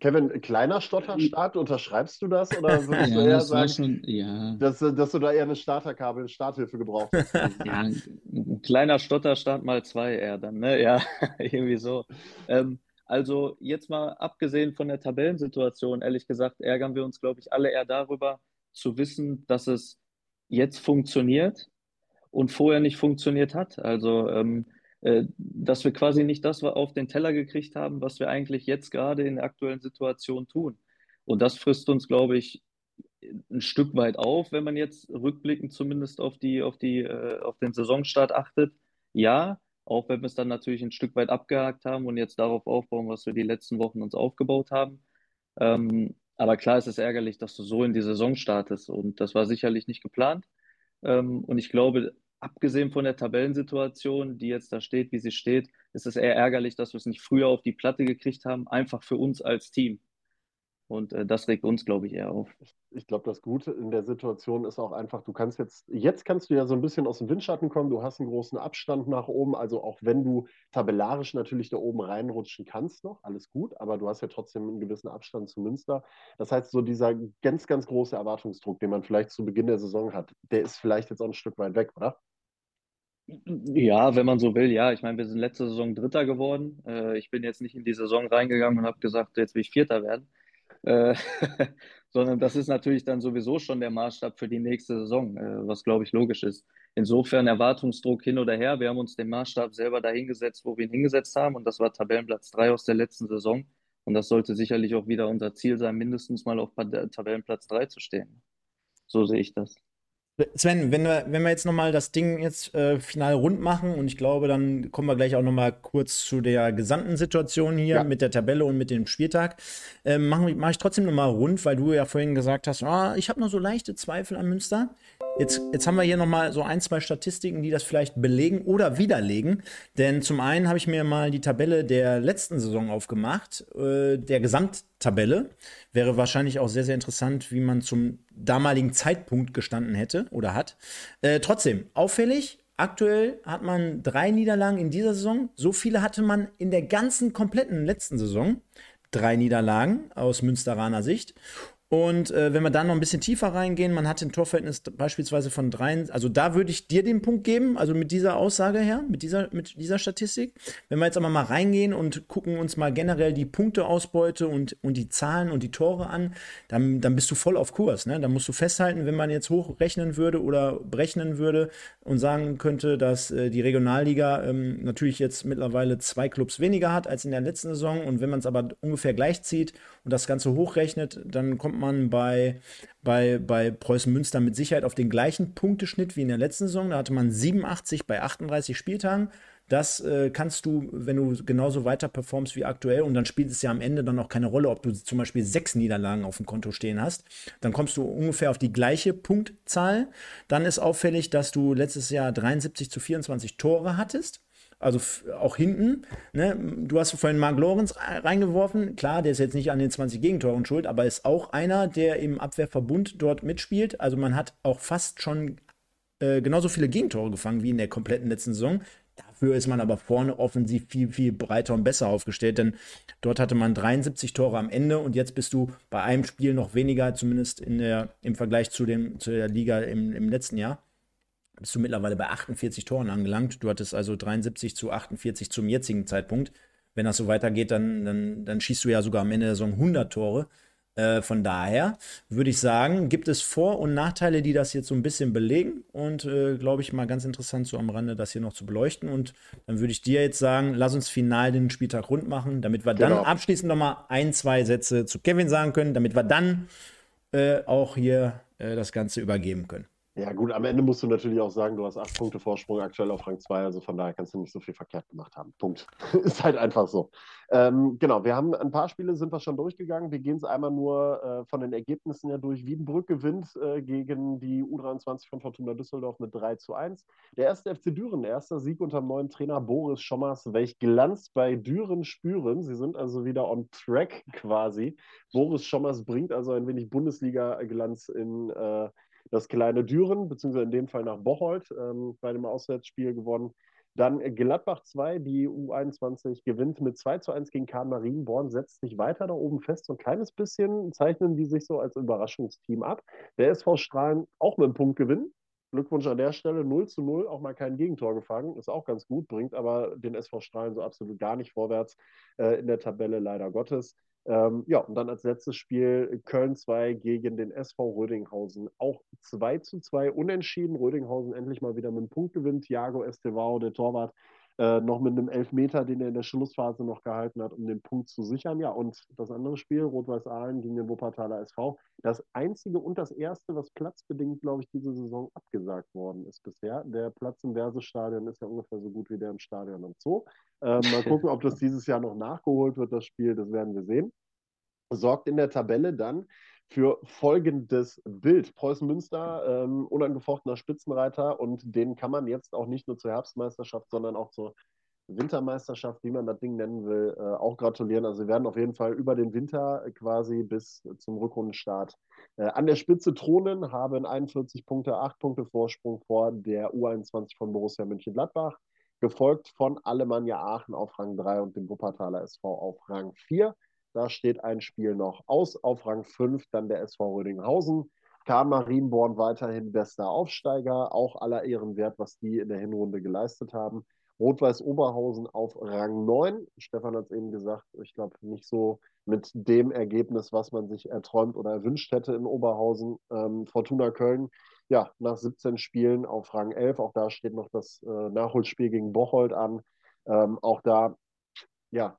Kevin, kleiner Stotterstart, unterschreibst du das? Oder würdest ja, du eher sagen, schon, ja. dass, dass, du da eher eine Starterkabel, Starthilfe gebraucht hast? ja, ein kleiner Stotterstart mal zwei eher dann, ne? Ja, irgendwie so. Ähm, also jetzt mal abgesehen von der Tabellensituation, ehrlich gesagt, ärgern wir uns, glaube ich, alle eher darüber, zu wissen, dass es jetzt funktioniert und vorher nicht funktioniert hat. Also ähm, äh, dass wir quasi nicht das auf den Teller gekriegt haben, was wir eigentlich jetzt gerade in der aktuellen Situation tun. Und das frisst uns, glaube ich, ein Stück weit auf, wenn man jetzt rückblickend zumindest auf die, auf die, äh, auf den Saisonstart achtet. Ja, auch wenn wir es dann natürlich ein Stück weit abgehakt haben und jetzt darauf aufbauen, was wir die letzten Wochen uns aufgebaut haben. Ähm, aber klar ist es ärgerlich, dass du so in die Saison startest und das war sicherlich nicht geplant. Ähm, und ich glaube, abgesehen von der Tabellensituation, die jetzt da steht, wie sie steht, ist es eher ärgerlich, dass wir es nicht früher auf die Platte gekriegt haben, einfach für uns als Team. Und äh, das regt uns, glaube ich, eher auf. Ich glaube, das Gute in der Situation ist auch einfach, du kannst jetzt, jetzt kannst du ja so ein bisschen aus dem Windschatten kommen, du hast einen großen Abstand nach oben, also auch wenn du tabellarisch natürlich da oben reinrutschen kannst noch, alles gut, aber du hast ja trotzdem einen gewissen Abstand zu Münster. Das heißt, so dieser ganz, ganz große Erwartungsdruck, den man vielleicht zu Beginn der Saison hat, der ist vielleicht jetzt auch ein Stück weit weg, oder? Ja, wenn man so will, ja. Ich meine, wir sind letzte Saison Dritter geworden. Äh, ich bin jetzt nicht in die Saison reingegangen und habe gesagt, jetzt will ich Vierter werden. Äh, sondern das ist natürlich dann sowieso schon der Maßstab für die nächste Saison, äh, was glaube ich logisch ist. Insofern Erwartungsdruck hin oder her. Wir haben uns den Maßstab selber dahingesetzt, wo wir ihn hingesetzt haben und das war Tabellenplatz 3 aus der letzten Saison. Und das sollte sicherlich auch wieder unser Ziel sein, mindestens mal auf Tabellenplatz 3 zu stehen. So sehe ich das. Sven, wenn wir, wenn wir jetzt nochmal das Ding jetzt äh, final rund machen und ich glaube, dann kommen wir gleich auch nochmal kurz zu der gesamten Situation hier ja. mit der Tabelle und mit dem Spieltag. Ähm, Mache mach ich trotzdem nochmal rund, weil du ja vorhin gesagt hast, ah, ich habe noch so leichte Zweifel an Münster. Jetzt, jetzt haben wir hier nochmal so ein, zwei Statistiken, die das vielleicht belegen oder widerlegen. Denn zum einen habe ich mir mal die Tabelle der letzten Saison aufgemacht, äh, der Gesamttabelle. Wäre wahrscheinlich auch sehr, sehr interessant, wie man zum damaligen Zeitpunkt gestanden hätte oder hat. Äh, trotzdem, auffällig, aktuell hat man drei Niederlagen in dieser Saison. So viele hatte man in der ganzen kompletten letzten Saison. Drei Niederlagen aus Münsteraner Sicht. Und äh, wenn wir dann noch ein bisschen tiefer reingehen, man hat ein Torverhältnis beispielsweise von drei, also da würde ich dir den Punkt geben, also mit dieser Aussage her, mit dieser, mit dieser Statistik. Wenn wir jetzt aber mal reingehen und gucken uns mal generell die Punkteausbeute und, und die Zahlen und die Tore an, dann, dann bist du voll auf Kurs. Ne? Dann musst du festhalten, wenn man jetzt hochrechnen würde oder berechnen würde und sagen könnte, dass äh, die Regionalliga ähm, natürlich jetzt mittlerweile zwei Clubs weniger hat als in der letzten Saison und wenn man es aber ungefähr gleich zieht und das Ganze hochrechnet, dann kommt man bei, bei, bei Preußen Münster mit Sicherheit auf den gleichen Punkteschnitt wie in der letzten Saison. Da hatte man 87 bei 38 Spieltagen. Das äh, kannst du, wenn du genauso weiter performst wie aktuell, und dann spielt es ja am Ende dann auch keine Rolle, ob du zum Beispiel sechs Niederlagen auf dem Konto stehen hast, dann kommst du ungefähr auf die gleiche Punktzahl. Dann ist auffällig, dass du letztes Jahr 73 zu 24 Tore hattest. Also auch hinten. Ne? Du hast vorhin Mark Lorenz reingeworfen. Klar, der ist jetzt nicht an den 20 Gegentoren schuld, aber ist auch einer, der im Abwehrverbund dort mitspielt. Also man hat auch fast schon äh, genauso viele Gegentore gefangen wie in der kompletten letzten Saison. Dafür ist man aber vorne offensiv viel, viel breiter und besser aufgestellt, denn dort hatte man 73 Tore am Ende und jetzt bist du bei einem Spiel noch weniger, zumindest in der, im Vergleich zu, dem, zu der Liga im, im letzten Jahr bist du mittlerweile bei 48 Toren angelangt. Du hattest also 73 zu 48 zum jetzigen Zeitpunkt. Wenn das so weitergeht, dann, dann, dann schießt du ja sogar am Ende der Saison 100 Tore. Äh, von daher würde ich sagen, gibt es Vor- und Nachteile, die das jetzt so ein bisschen belegen. Und äh, glaube ich mal ganz interessant, so am Rande das hier noch zu beleuchten. Und dann würde ich dir jetzt sagen, lass uns final den Spieltag rund machen, damit wir genau. dann abschließend noch mal ein, zwei Sätze zu Kevin sagen können, damit wir dann äh, auch hier äh, das Ganze übergeben können. Ja, gut, am Ende musst du natürlich auch sagen, du hast acht Punkte Vorsprung aktuell auf Rang 2, also von daher kannst du nicht so viel verkehrt gemacht haben. Punkt. ist halt einfach so. Ähm, genau, wir haben ein paar Spiele, sind wir schon durchgegangen. Wir gehen es einmal nur äh, von den Ergebnissen ja durch. Wiedenbrück gewinnt äh, gegen die U23 von Fortuna Düsseldorf mit 3 zu 1. Der erste FC Düren, erster Sieg unter dem neuen Trainer Boris Schommers. Welch Glanz bei Düren spüren. Sie sind also wieder on track quasi. Boris Schommers bringt also ein wenig Bundesliga-Glanz in. Äh, das kleine Düren, beziehungsweise in dem Fall nach Bocholt, ähm, bei dem Auswärtsspiel gewonnen. Dann Gladbach 2, die U21 gewinnt mit 2 zu 1 gegen Karl Marienborn, setzt sich weiter da oben fest. So ein kleines bisschen zeichnen die sich so als Überraschungsteam ab. Der SV Strahlen auch mit einem Punkt gewinnen. Glückwunsch an der Stelle, 0 zu 0, auch mal kein Gegentor gefangen, ist auch ganz gut, bringt aber den SV Strahlen so absolut gar nicht vorwärts äh, in der Tabelle, leider Gottes. Ähm, ja, und dann als letztes Spiel Köln 2 gegen den SV Rödinghausen. Auch 2 zu 2 unentschieden. Rödinghausen endlich mal wieder mit einem Punkt gewinnt. Thiago Estevao, der Torwart, äh, noch mit einem Elfmeter, den er in der Schlussphase noch gehalten hat, um den Punkt zu sichern. Ja, und das andere Spiel, Rot-Weiß Aalen gegen den Wuppertaler SV, das einzige und das erste, was platzbedingt, glaube ich, diese Saison abgesagt worden ist bisher. Der Platz im Versestadion ist ja ungefähr so gut wie der im Stadion am Zoo. Äh, mal gucken, ob das dieses Jahr noch nachgeholt wird, das Spiel, das werden wir sehen. Sorgt in der Tabelle dann für folgendes Bild. Preußen Münster, ähm, unangefochtener Spitzenreiter und den kann man jetzt auch nicht nur zur Herbstmeisterschaft, sondern auch zur Wintermeisterschaft, wie man das Ding nennen will, äh, auch gratulieren. Also sie werden auf jeden Fall über den Winter quasi bis zum Rückrundenstart äh, an der Spitze thronen, haben 41 Punkte, 8 Punkte Vorsprung vor der U21 von Borussia Mönchengladbach, gefolgt von Alemannia Aachen auf Rang 3 und dem Wuppertaler SV auf Rang 4. Da steht ein Spiel noch aus. Auf Rang 5 dann der SV Rödinghausen. Karl Marienborn weiterhin bester Aufsteiger, auch aller Ehren wert, was die in der Hinrunde geleistet haben. Rot-Weiß Oberhausen auf Rang 9. Stefan hat es eben gesagt, ich glaube nicht so mit dem Ergebnis, was man sich erträumt oder erwünscht hätte in Oberhausen. Ähm, Fortuna Köln, ja, nach 17 Spielen auf Rang 11. Auch da steht noch das äh, Nachholspiel gegen Bocholt an. Ähm, auch da, ja,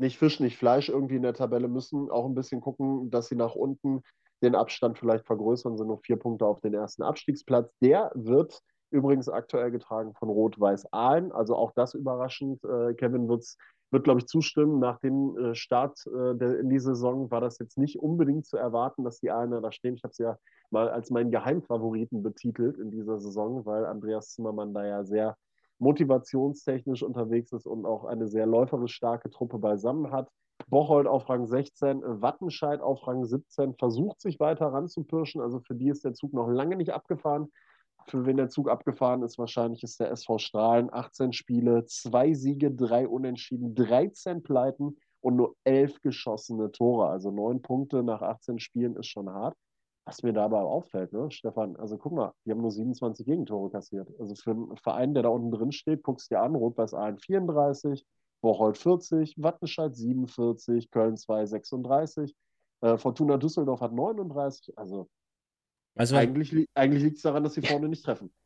nicht Fisch, nicht Fleisch irgendwie in der Tabelle müssen auch ein bisschen gucken, dass sie nach unten den Abstand vielleicht vergrößern, sind nur vier Punkte auf den ersten Abstiegsplatz. Der wird übrigens aktuell getragen von Rot-Weiß Aalen, also auch das überraschend. Äh, Kevin wird's, wird, glaube ich, zustimmen. Nach dem äh, Start äh, der, in die Saison war das jetzt nicht unbedingt zu erwarten, dass die Aalener da stehen. Ich habe es ja mal als meinen Geheimfavoriten betitelt in dieser Saison, weil Andreas Zimmermann da ja sehr motivationstechnisch unterwegs ist und auch eine sehr läuferisch starke Truppe beisammen hat. Bocholt auf Rang 16, Wattenscheid auf Rang 17, versucht sich weiter ranzupirschen. Also für die ist der Zug noch lange nicht abgefahren. Für wen der Zug abgefahren ist, wahrscheinlich ist der SV Strahlen. 18 Spiele, zwei Siege, drei Unentschieden, 13 Pleiten und nur 11 geschossene Tore. Also neun Punkte nach 18 Spielen ist schon hart. Was mir dabei auffällt, ne, Stefan, also guck mal, die haben nur 27 Gegentore kassiert. Also für einen Verein, der da unten drin steht, guckst dir an, Rot-Weiß Aalen 34, Bocholt 40, Wattenscheid 47, Köln 2 36, äh, Fortuna Düsseldorf hat 39. Also, also eigentlich, eigentlich liegt es daran, dass sie vorne nicht treffen.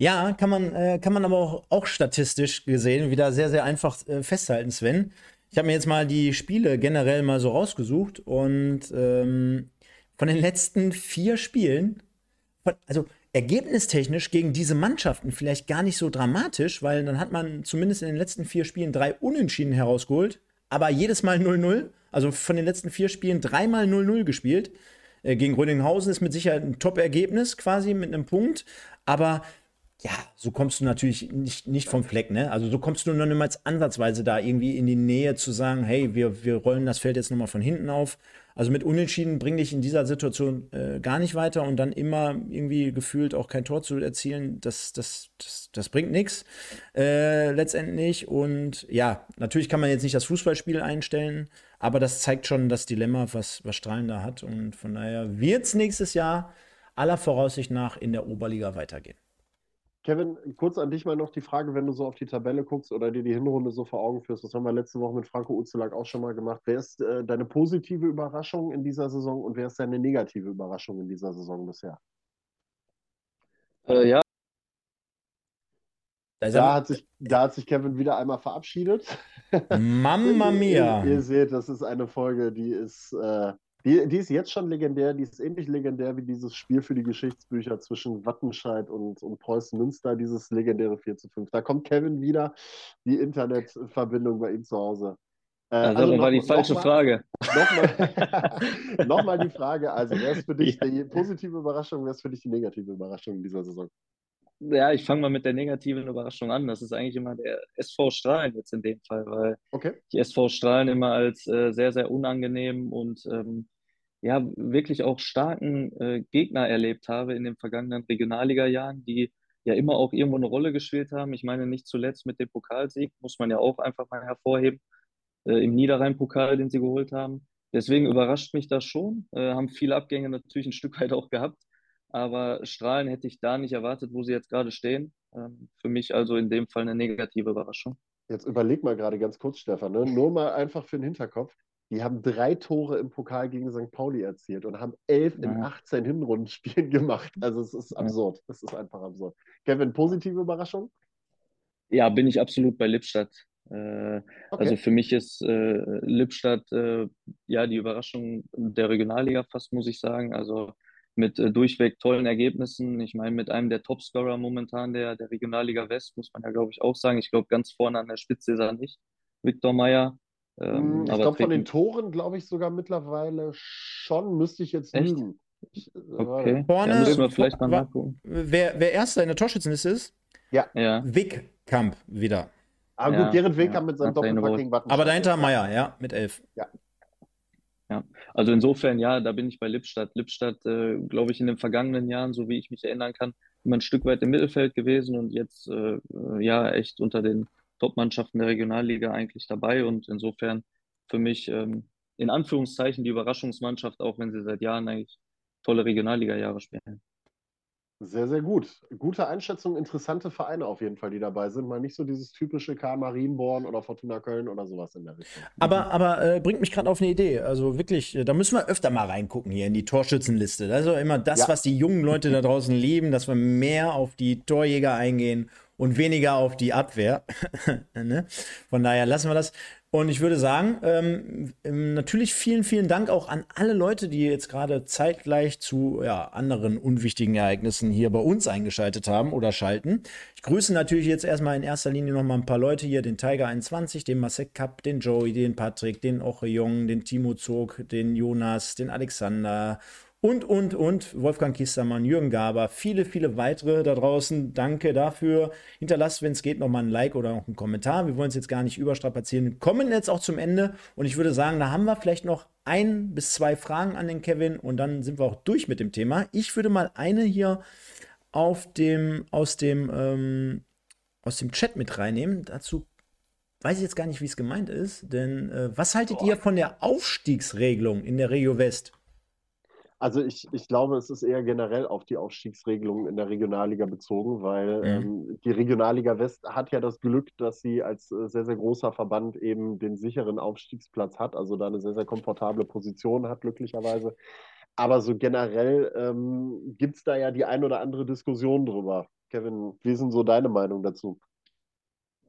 Ja, kann man, äh, kann man aber auch, auch statistisch gesehen wieder sehr, sehr einfach äh, festhalten, Sven. Ich habe mir jetzt mal die Spiele generell mal so rausgesucht und ähm, von den letzten vier Spielen, von, also ergebnistechnisch gegen diese Mannschaften vielleicht gar nicht so dramatisch, weil dann hat man zumindest in den letzten vier Spielen drei Unentschieden herausgeholt, aber jedes Mal 0-0. Also von den letzten vier Spielen dreimal 0-0 gespielt. Äh, gegen Rödinghausen ist mit Sicherheit ein Top-Ergebnis quasi mit einem Punkt, aber ja, so kommst du natürlich nicht, nicht vom Fleck, ne? Also so kommst du noch niemals ansatzweise da irgendwie in die Nähe zu sagen, hey, wir, wir rollen das Feld jetzt nochmal von hinten auf. Also mit Unentschieden bringe dich in dieser Situation äh, gar nicht weiter und dann immer irgendwie gefühlt auch kein Tor zu erzielen, das, das, das, das bringt nichts äh, letztendlich. Und ja, natürlich kann man jetzt nicht das Fußballspiel einstellen, aber das zeigt schon das Dilemma, was, was Strahlen da hat. Und von daher wird es nächstes Jahr aller Voraussicht nach in der Oberliga weitergehen. Kevin, kurz an dich mal noch die Frage, wenn du so auf die Tabelle guckst oder dir die Hinrunde so vor Augen führst. Das haben wir letzte Woche mit Franco Uzelak auch schon mal gemacht. Wer ist äh, deine positive Überraschung in dieser Saison und wer ist deine negative Überraschung in dieser Saison bisher? Äh, ja. Da hat, sich, da hat sich Kevin wieder einmal verabschiedet. Mamma mia. ihr, ihr, seht, das ist eine Folge, die ist äh, die, die ist jetzt schon legendär, die ist ähnlich legendär wie dieses Spiel für die Geschichtsbücher zwischen Wattenscheid und, und Preußen Münster, dieses legendäre 4 zu 5. Da kommt Kevin wieder, die Internetverbindung bei ihm zu Hause. Äh, also, also noch, war die falsche noch mal, Frage. Nochmal noch mal die Frage, also wer ist für dich ja. die positive Überraschung, wer ist für dich die negative Überraschung in dieser Saison? Ja, ich fange mal mit der negativen Überraschung an. Das ist eigentlich immer der SV Strahlen jetzt in dem Fall, weil okay. ich SV Strahlen immer als äh, sehr, sehr unangenehm und ähm, ja, wirklich auch starken äh, Gegner erlebt habe in den vergangenen Regionalliga-Jahren, die ja immer auch irgendwo eine Rolle gespielt haben. Ich meine, nicht zuletzt mit dem Pokalsieg, muss man ja auch einfach mal hervorheben, äh, im Niederrhein-Pokal, den sie geholt haben. Deswegen überrascht mich das schon. Äh, haben viele Abgänge natürlich ein Stück weit auch gehabt. Aber Strahlen hätte ich da nicht erwartet, wo sie jetzt gerade stehen. Ähm, für mich also in dem Fall eine negative Überraschung. Jetzt überleg mal gerade ganz kurz, Stefan, ne? nur mal einfach für den Hinterkopf. Die haben drei Tore im Pokal gegen St. Pauli erzielt und haben elf ja. in 18 Hinrundenspielen gemacht. Also es ist absurd. Es ist einfach absurd. Kevin, positive Überraschung? Ja, bin ich absolut bei Lippstadt. Äh, okay. Also für mich ist äh, Lippstadt äh, ja die Überraschung der Regionalliga fast, muss ich sagen. Also mit äh, durchweg tollen Ergebnissen. Ich meine, mit einem der Topscorer momentan der, der Regionalliga West, muss man ja, glaube ich, auch sagen. Ich glaube, ganz vorne an der Spitze ist er nicht, Viktor Meyer. Ähm, ich glaube, von den Toren, glaube ich, sogar mittlerweile schon, müsste ich jetzt Echt? lügen. Ich, äh, okay. Vorne, ja, müssen wir vielleicht mal nachgucken. Wer, wer Erster in der Torschützenliste ist? Ja. ja. Wigkamp wieder. Aber ja, gut, Gerrit Wigkamp ja. mit seinem Doppelpack gegen Aber dahinter Meyer, ja, mit elf. Ja. Ja, also insofern, ja, da bin ich bei Lippstadt. Lippstadt, äh, glaube ich, in den vergangenen Jahren, so wie ich mich erinnern kann, immer ein Stück weit im Mittelfeld gewesen und jetzt, äh, äh, ja, echt unter den Top-Mannschaften der Regionalliga eigentlich dabei und insofern für mich ähm, in Anführungszeichen die Überraschungsmannschaft, auch wenn sie seit Jahren eigentlich tolle Regionalliga-Jahre spielen. Sehr, sehr gut. Gute Einschätzung, interessante Vereine auf jeden Fall, die dabei sind. Mal nicht so dieses typische K. Marienborn oder Fortuna Köln oder sowas in der Richtung. Aber, aber äh, bringt mich gerade auf eine Idee. Also wirklich, äh, da müssen wir öfter mal reingucken hier in die Torschützenliste. Auch immer das, ja. was die jungen Leute da draußen lieben, dass wir mehr auf die Torjäger eingehen und weniger auf die Abwehr. ne? Von daher lassen wir das. Und ich würde sagen, ähm, ähm, natürlich vielen, vielen Dank auch an alle Leute, die jetzt gerade zeitgleich zu ja, anderen unwichtigen Ereignissen hier bei uns eingeschaltet haben oder schalten. Ich grüße natürlich jetzt erstmal in erster Linie noch mal ein paar Leute hier, den Tiger 21, den Masek Cup, den Joey, den Patrick, den Oche Jong, den Timo Zog, den Jonas, den Alexander und, und, und, Wolfgang Kistermann, Jürgen Gaber, viele, viele weitere da draußen. Danke dafür. Hinterlasst, wenn es geht, nochmal ein Like oder auch einen Kommentar. Wir wollen es jetzt gar nicht überstrapazieren. Wir kommen jetzt auch zum Ende und ich würde sagen, da haben wir vielleicht noch ein bis zwei Fragen an den Kevin und dann sind wir auch durch mit dem Thema. Ich würde mal eine hier auf dem, aus dem, ähm, aus dem Chat mit reinnehmen. Dazu weiß ich jetzt gar nicht, wie es gemeint ist, denn äh, was haltet Boah. ihr von der Aufstiegsregelung in der Regio West? Also ich, ich glaube, es ist eher generell auf die Aufstiegsregelungen in der Regionalliga bezogen, weil mhm. ähm, die Regionalliga West hat ja das Glück, dass sie als äh, sehr, sehr großer Verband eben den sicheren Aufstiegsplatz hat, also da eine sehr, sehr komfortable Position hat, glücklicherweise. Aber so generell ähm, gibt es da ja die ein oder andere Diskussion drüber. Kevin, wie sind so deine Meinung dazu?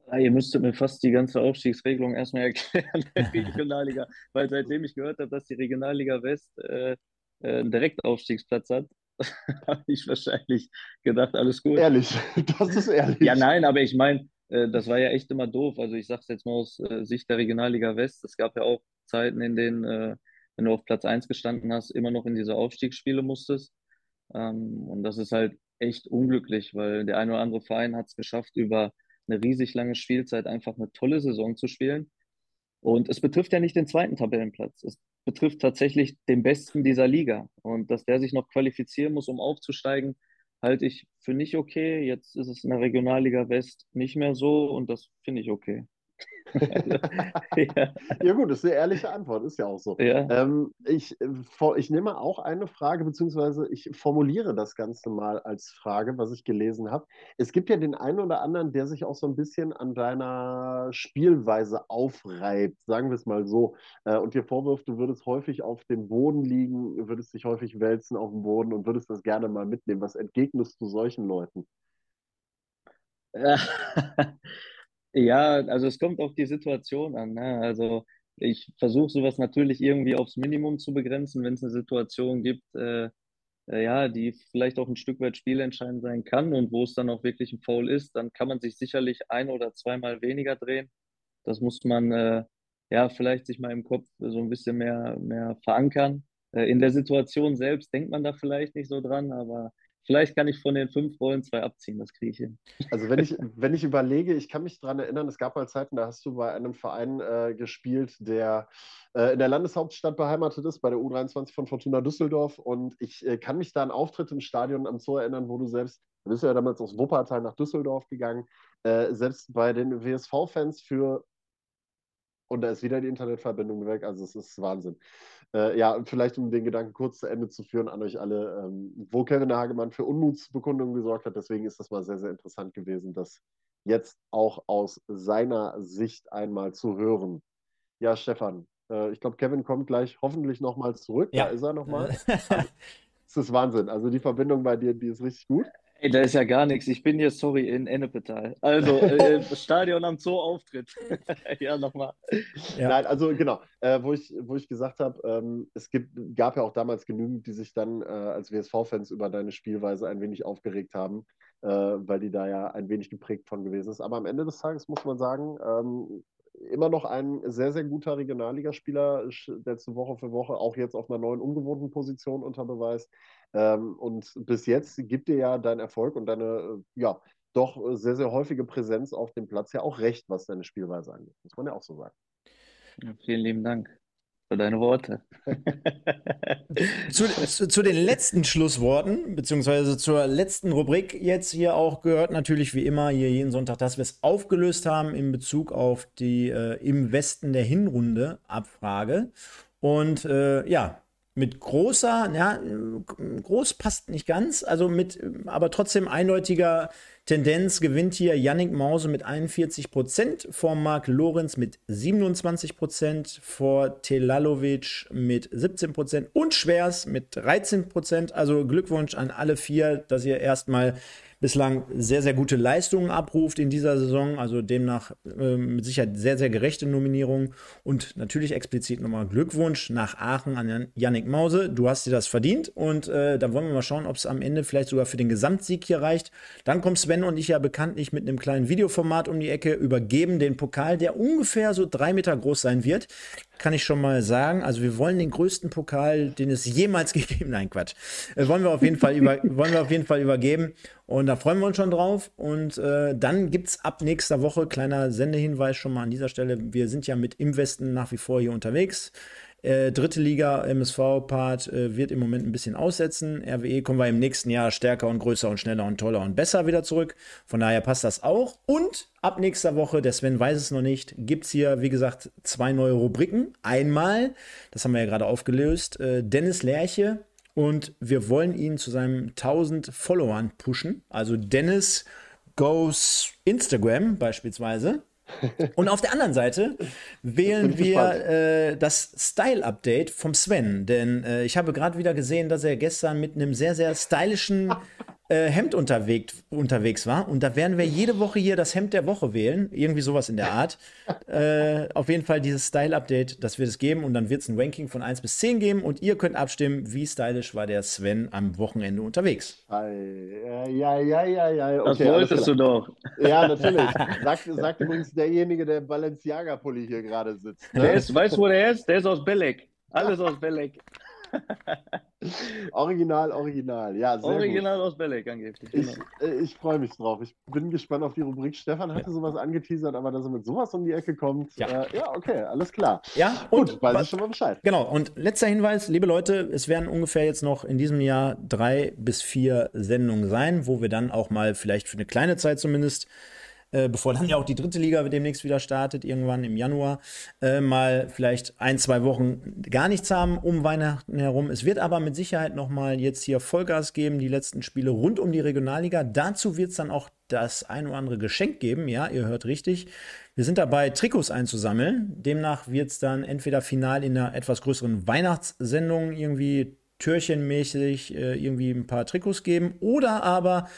Ja, ihr müsstet mir fast die ganze Aufstiegsregelung erstmal erklären, der Regionalliga, weil seitdem ich gehört habe, dass die Regionalliga West äh, äh, einen Direktaufstiegsplatz hat, habe ich wahrscheinlich gedacht, alles gut. Ehrlich, das ist ehrlich. Ja, nein, aber ich meine, äh, das war ja echt immer doof. Also ich sage es jetzt mal aus äh, Sicht der Regionalliga West. Es gab ja auch Zeiten, in denen, äh, wenn du auf Platz 1 gestanden hast, immer noch in diese Aufstiegsspiele musstest. Ähm, und das ist halt echt unglücklich, weil der ein oder andere Verein hat es geschafft, über eine riesig lange Spielzeit einfach eine tolle Saison zu spielen. Und es betrifft ja nicht den zweiten Tabellenplatz. Es betrifft tatsächlich den Besten dieser Liga. Und dass der sich noch qualifizieren muss, um aufzusteigen, halte ich für nicht okay. Jetzt ist es in der Regionalliga West nicht mehr so und das finde ich okay. ja. ja. gut, das ist eine ehrliche Antwort, ist ja auch so. Ja. Ähm, ich, äh, ich nehme auch eine Frage, beziehungsweise ich formuliere das Ganze mal als Frage, was ich gelesen habe. Es gibt ja den einen oder anderen, der sich auch so ein bisschen an deiner Spielweise aufreibt, sagen wir es mal so, äh, und dir vorwirft, du würdest häufig auf dem Boden liegen, würdest dich häufig wälzen auf dem Boden und würdest das gerne mal mitnehmen. Was entgegnest du solchen Leuten? Ja, also es kommt auf die Situation an. Ne? Also ich versuche sowas natürlich irgendwie aufs Minimum zu begrenzen, wenn es eine Situation gibt, äh, äh, ja, die vielleicht auch ein Stück weit spielentscheidend sein kann und wo es dann auch wirklich ein Foul ist, dann kann man sich sicherlich ein oder zweimal weniger drehen. Das muss man äh, ja vielleicht sich mal im Kopf so ein bisschen mehr, mehr verankern. Äh, in der Situation selbst denkt man da vielleicht nicht so dran, aber Vielleicht kann ich von den fünf Rollen zwei abziehen, das kriege ich hin. Also wenn ich, wenn ich überlege, ich kann mich daran erinnern, es gab mal Zeiten, da hast du bei einem Verein äh, gespielt, der äh, in der Landeshauptstadt beheimatet ist, bei der U23 von Fortuna Düsseldorf. Und ich äh, kann mich da an Auftritt im Stadion am Zoo erinnern, wo du selbst, du bist ja damals aus Wuppertal nach Düsseldorf gegangen, äh, selbst bei den WSV-Fans für und da ist wieder die Internetverbindung weg. Also es ist Wahnsinn. Äh, ja, vielleicht um den Gedanken kurz zu Ende zu führen an euch alle, ähm, wo Kevin Hagemann für Unmutsbekundungen gesorgt hat. Deswegen ist das mal sehr, sehr interessant gewesen, das jetzt auch aus seiner Sicht einmal zu hören. Ja, Stefan, äh, ich glaube, Kevin kommt gleich hoffentlich nochmal zurück. Ja. Da ist er nochmal. Es ist Wahnsinn. Also die Verbindung bei dir, die ist richtig gut. Ey, da ist ja gar nichts. Ich bin hier, sorry, in Ennepetal. Also, äh, Stadion am Zoo Auftritt. ja, nochmal. Ja. Nein, also genau, äh, wo, ich, wo ich gesagt habe, ähm, es gibt, gab ja auch damals genügend, die sich dann äh, als WSV-Fans über deine Spielweise ein wenig aufgeregt haben, äh, weil die da ja ein wenig geprägt von gewesen ist. Aber am Ende des Tages muss man sagen, ähm, immer noch ein sehr, sehr guter Regionalligaspieler, der zu Woche für Woche auch jetzt auf einer neuen, ungewohnten Position unter Beweis. Ähm, und bis jetzt gibt dir ja dein Erfolg und deine, äh, ja, doch sehr, sehr häufige Präsenz auf dem Platz ja auch recht, was deine Spielweise angeht. Muss man ja auch so sagen. Ja, vielen lieben Dank für deine Worte. zu, zu, zu, den letzten Schlussworten, beziehungsweise zur letzten Rubrik jetzt hier auch gehört natürlich wie immer hier jeden Sonntag, dass wir es aufgelöst haben in Bezug auf die äh, im Westen der Hinrunde Abfrage. Und äh, ja, mit großer, ja, groß passt nicht ganz, also mit, aber trotzdem eindeutiger Tendenz gewinnt hier Yannick Mause mit 41 Prozent, vor Marc Lorenz mit 27 Prozent, vor Telalovic mit 17 Prozent und Schwers mit 13 Prozent. Also Glückwunsch an alle vier, dass ihr erstmal bislang sehr, sehr gute Leistungen abruft in dieser Saison. Also demnach äh, mit Sicherheit sehr, sehr gerechte Nominierung. Und natürlich explizit nochmal Glückwunsch nach Aachen an Yannick Mause. Du hast dir das verdient. Und äh, dann wollen wir mal schauen, ob es am Ende vielleicht sogar für den Gesamtsieg hier reicht. Dann kommt Sven und ich ja bekanntlich mit einem kleinen Videoformat um die Ecke, übergeben den Pokal, der ungefähr so drei Meter groß sein wird kann ich schon mal sagen. Also wir wollen den größten Pokal, den es jemals gegeben, nein Quatsch, äh, wollen wir auf jeden Fall über, wollen wir auf jeden Fall übergeben. Und da freuen wir uns schon drauf. Und äh, dann gibt es ab nächster Woche, kleiner Sendehinweis schon mal an dieser Stelle, wir sind ja mit im Westen nach wie vor hier unterwegs. Äh, dritte Liga, MSV-Part äh, wird im Moment ein bisschen aussetzen. RWE kommen wir im nächsten Jahr stärker und größer und schneller und toller und besser wieder zurück. Von daher passt das auch. Und ab nächster Woche, der Sven weiß es noch nicht, gibt es hier, wie gesagt, zwei neue Rubriken. Einmal, das haben wir ja gerade aufgelöst, äh, Dennis Lerche. Und wir wollen ihn zu seinen 1000 Followern pushen. Also Dennis goes Instagram beispielsweise. Und auf der anderen Seite wählen wir äh, das Style-Update vom Sven. Denn äh, ich habe gerade wieder gesehen, dass er gestern mit einem sehr, sehr stylischen äh, Hemd unterwegs, unterwegs war. Und da werden wir jede Woche hier das Hemd der Woche wählen. Irgendwie sowas in der Art. äh, auf jeden Fall dieses Style-Update, das wird es geben. Und dann wird es ein Ranking von 1 bis 10 geben. Und ihr könnt abstimmen, wie stylisch war der Sven am Wochenende unterwegs. Ja, ja, ja, ja, ja. Okay, das wolltest du doch. Ja, natürlich. Sagt, sagt übrigens derjenige, der Balenciaga-Pulli hier gerade sitzt. Ne? Der ist, weißt du, wo der ist? Der ist aus Belek. Alles aus Belek. original, original. Ja, sehr original gut. aus Belek angeblich. Genau. Ich, äh, ich freue mich drauf. Ich bin gespannt auf die Rubrik. Stefan hatte ja. sowas angeteasert, aber dass er mit sowas um die Ecke kommt. Ja, äh, ja okay, alles klar. Ja, gut, und, weiß ich schon mal Bescheid. Genau, und letzter Hinweis, liebe Leute, es werden ungefähr jetzt noch in diesem Jahr drei bis vier Sendungen sein, wo wir dann auch mal vielleicht für eine kleine Zeit zumindest äh, bevor dann ja auch die dritte Liga demnächst wieder startet, irgendwann im Januar, äh, mal vielleicht ein, zwei Wochen gar nichts haben um Weihnachten herum. Es wird aber mit Sicherheit nochmal jetzt hier Vollgas geben, die letzten Spiele rund um die Regionalliga. Dazu wird es dann auch das ein oder andere Geschenk geben. Ja, ihr hört richtig. Wir sind dabei, Trikots einzusammeln. Demnach wird es dann entweder final in einer etwas größeren Weihnachtssendung irgendwie türchenmäßig äh, irgendwie ein paar Trikots geben oder aber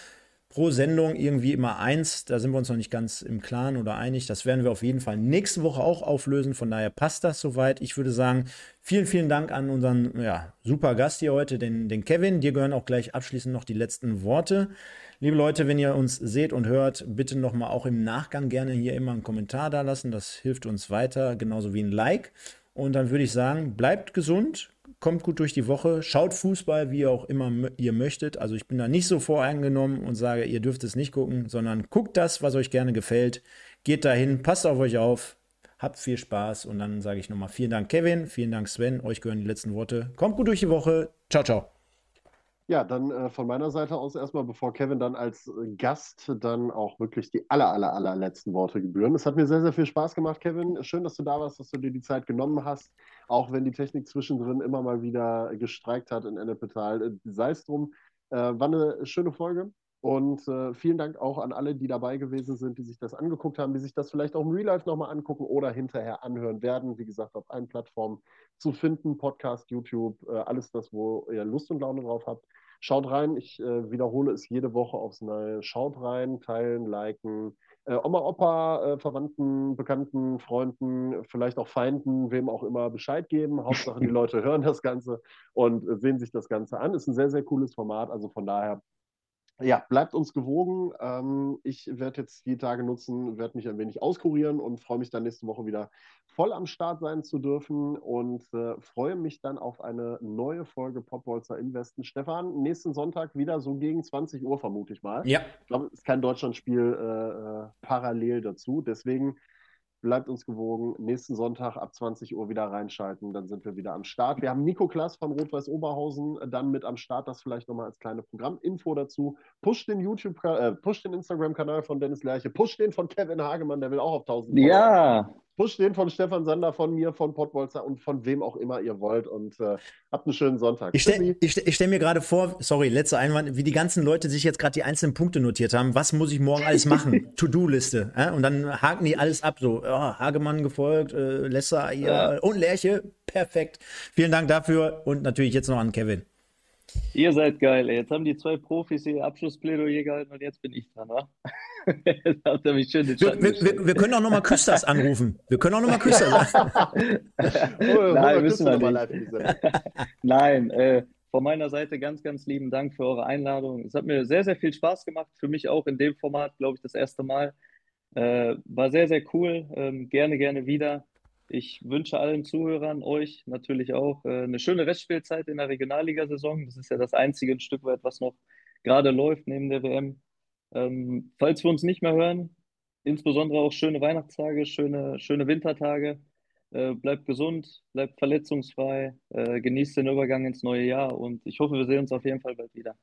pro Sendung irgendwie immer eins. Da sind wir uns noch nicht ganz im Klaren oder einig. Das werden wir auf jeden Fall nächste Woche auch auflösen. Von daher passt das soweit. Ich würde sagen, vielen, vielen Dank an unseren ja, super Gast hier heute, den, den Kevin. Dir gehören auch gleich abschließend noch die letzten Worte. Liebe Leute, wenn ihr uns seht und hört, bitte nochmal auch im Nachgang gerne hier immer einen Kommentar da lassen. Das hilft uns weiter, genauso wie ein Like. Und dann würde ich sagen, bleibt gesund, kommt gut durch die Woche, schaut Fußball, wie auch immer ihr möchtet. Also ich bin da nicht so voreingenommen und sage, ihr dürft es nicht gucken, sondern guckt das, was euch gerne gefällt. Geht dahin, passt auf euch auf, habt viel Spaß und dann sage ich nochmal vielen Dank Kevin, vielen Dank Sven, euch gehören die letzten Worte. Kommt gut durch die Woche. Ciao, ciao. Ja, dann äh, von meiner Seite aus erstmal, bevor Kevin dann als äh, Gast dann auch wirklich die aller, aller, allerletzten Worte gebühren. Es hat mir sehr, sehr viel Spaß gemacht, Kevin. Schön, dass du da warst, dass du dir die Zeit genommen hast, auch wenn die Technik zwischendrin immer mal wieder gestreikt hat in Ennepetal. Äh, sei es drum, äh, war eine schöne Folge. Und äh, vielen Dank auch an alle, die dabei gewesen sind, die sich das angeguckt haben, die sich das vielleicht auch im Real Life nochmal angucken oder hinterher anhören werden. Wie gesagt, auf allen Plattformen zu finden, Podcast, YouTube, äh, alles das, wo ihr Lust und Laune drauf habt. Schaut rein, ich äh, wiederhole es jede Woche aufs Neue. Schaut rein, teilen, liken. Äh, Oma, Opa, äh, Verwandten, Bekannten, Freunden, vielleicht auch Feinden, wem auch immer Bescheid geben. Hauptsache, die Leute hören das Ganze und äh, sehen sich das Ganze an. Ist ein sehr, sehr cooles Format. Also von daher ja, bleibt uns gewogen. Ähm, ich werde jetzt die Tage nutzen, werde mich ein wenig auskurieren und freue mich dann nächste Woche wieder voll am Start sein zu dürfen und äh, freue mich dann auf eine neue Folge Pottbolzer im Westen. Stefan, nächsten Sonntag wieder so gegen 20 Uhr, vermute ich mal. Ja. Ich glaube, es ist kein Deutschlandspiel äh, äh parallel dazu. Deswegen bleibt uns gewogen. Nächsten Sonntag ab 20 Uhr wieder reinschalten, dann sind wir wieder am Start. Wir haben Nico Klaas von Rot-Weiß Oberhausen dann mit am Start, das vielleicht nochmal als kleine Programminfo dazu. Push den YouTube, äh, push den Instagram-Kanal von Dennis Lerche, push den von Kevin Hagemann, der will auch auf 1000. Ja. Push den von Stefan Sander, von mir, von Pottbolzer und von wem auch immer ihr wollt. Und äh, habt einen schönen Sonntag. Ich stelle ich, ich stell mir gerade vor, sorry, letzter Einwand, wie die ganzen Leute sich jetzt gerade die einzelnen Punkte notiert haben. Was muss ich morgen alles machen? To-Do-Liste. Äh? Und dann haken die alles ab. So, ja, Hagemann gefolgt, äh, Lesser ja. und Lerche. Perfekt. Vielen Dank dafür und natürlich jetzt noch an Kevin. Ihr seid geil. Ey. Jetzt haben die zwei Profis ihr Abschlussplädoyer gehalten und jetzt bin ich dran, wa? Wir, wir, wir, wir, können auch nochmal Küsters anrufen. Wir können auch nochmal Küsters Nein, müssen wir nicht. Nein, äh, von meiner Seite ganz, ganz lieben Dank für eure Einladung. Es hat mir sehr, sehr viel Spaß gemacht. Für mich auch in dem Format, glaube ich, das erste Mal. Äh, war sehr, sehr cool. Ähm, gerne, gerne wieder. Ich wünsche allen Zuhörern, euch natürlich auch, äh, eine schöne Restspielzeit in der Regionalligasaison. Das ist ja das einzige Stück weit, was noch gerade läuft neben der WM. Ähm, falls wir uns nicht mehr hören, insbesondere auch schöne Weihnachtstage, schöne, schöne Wintertage. Äh, bleibt gesund, bleibt verletzungsfrei, äh, genießt den Übergang ins neue Jahr und ich hoffe, wir sehen uns auf jeden Fall bald wieder.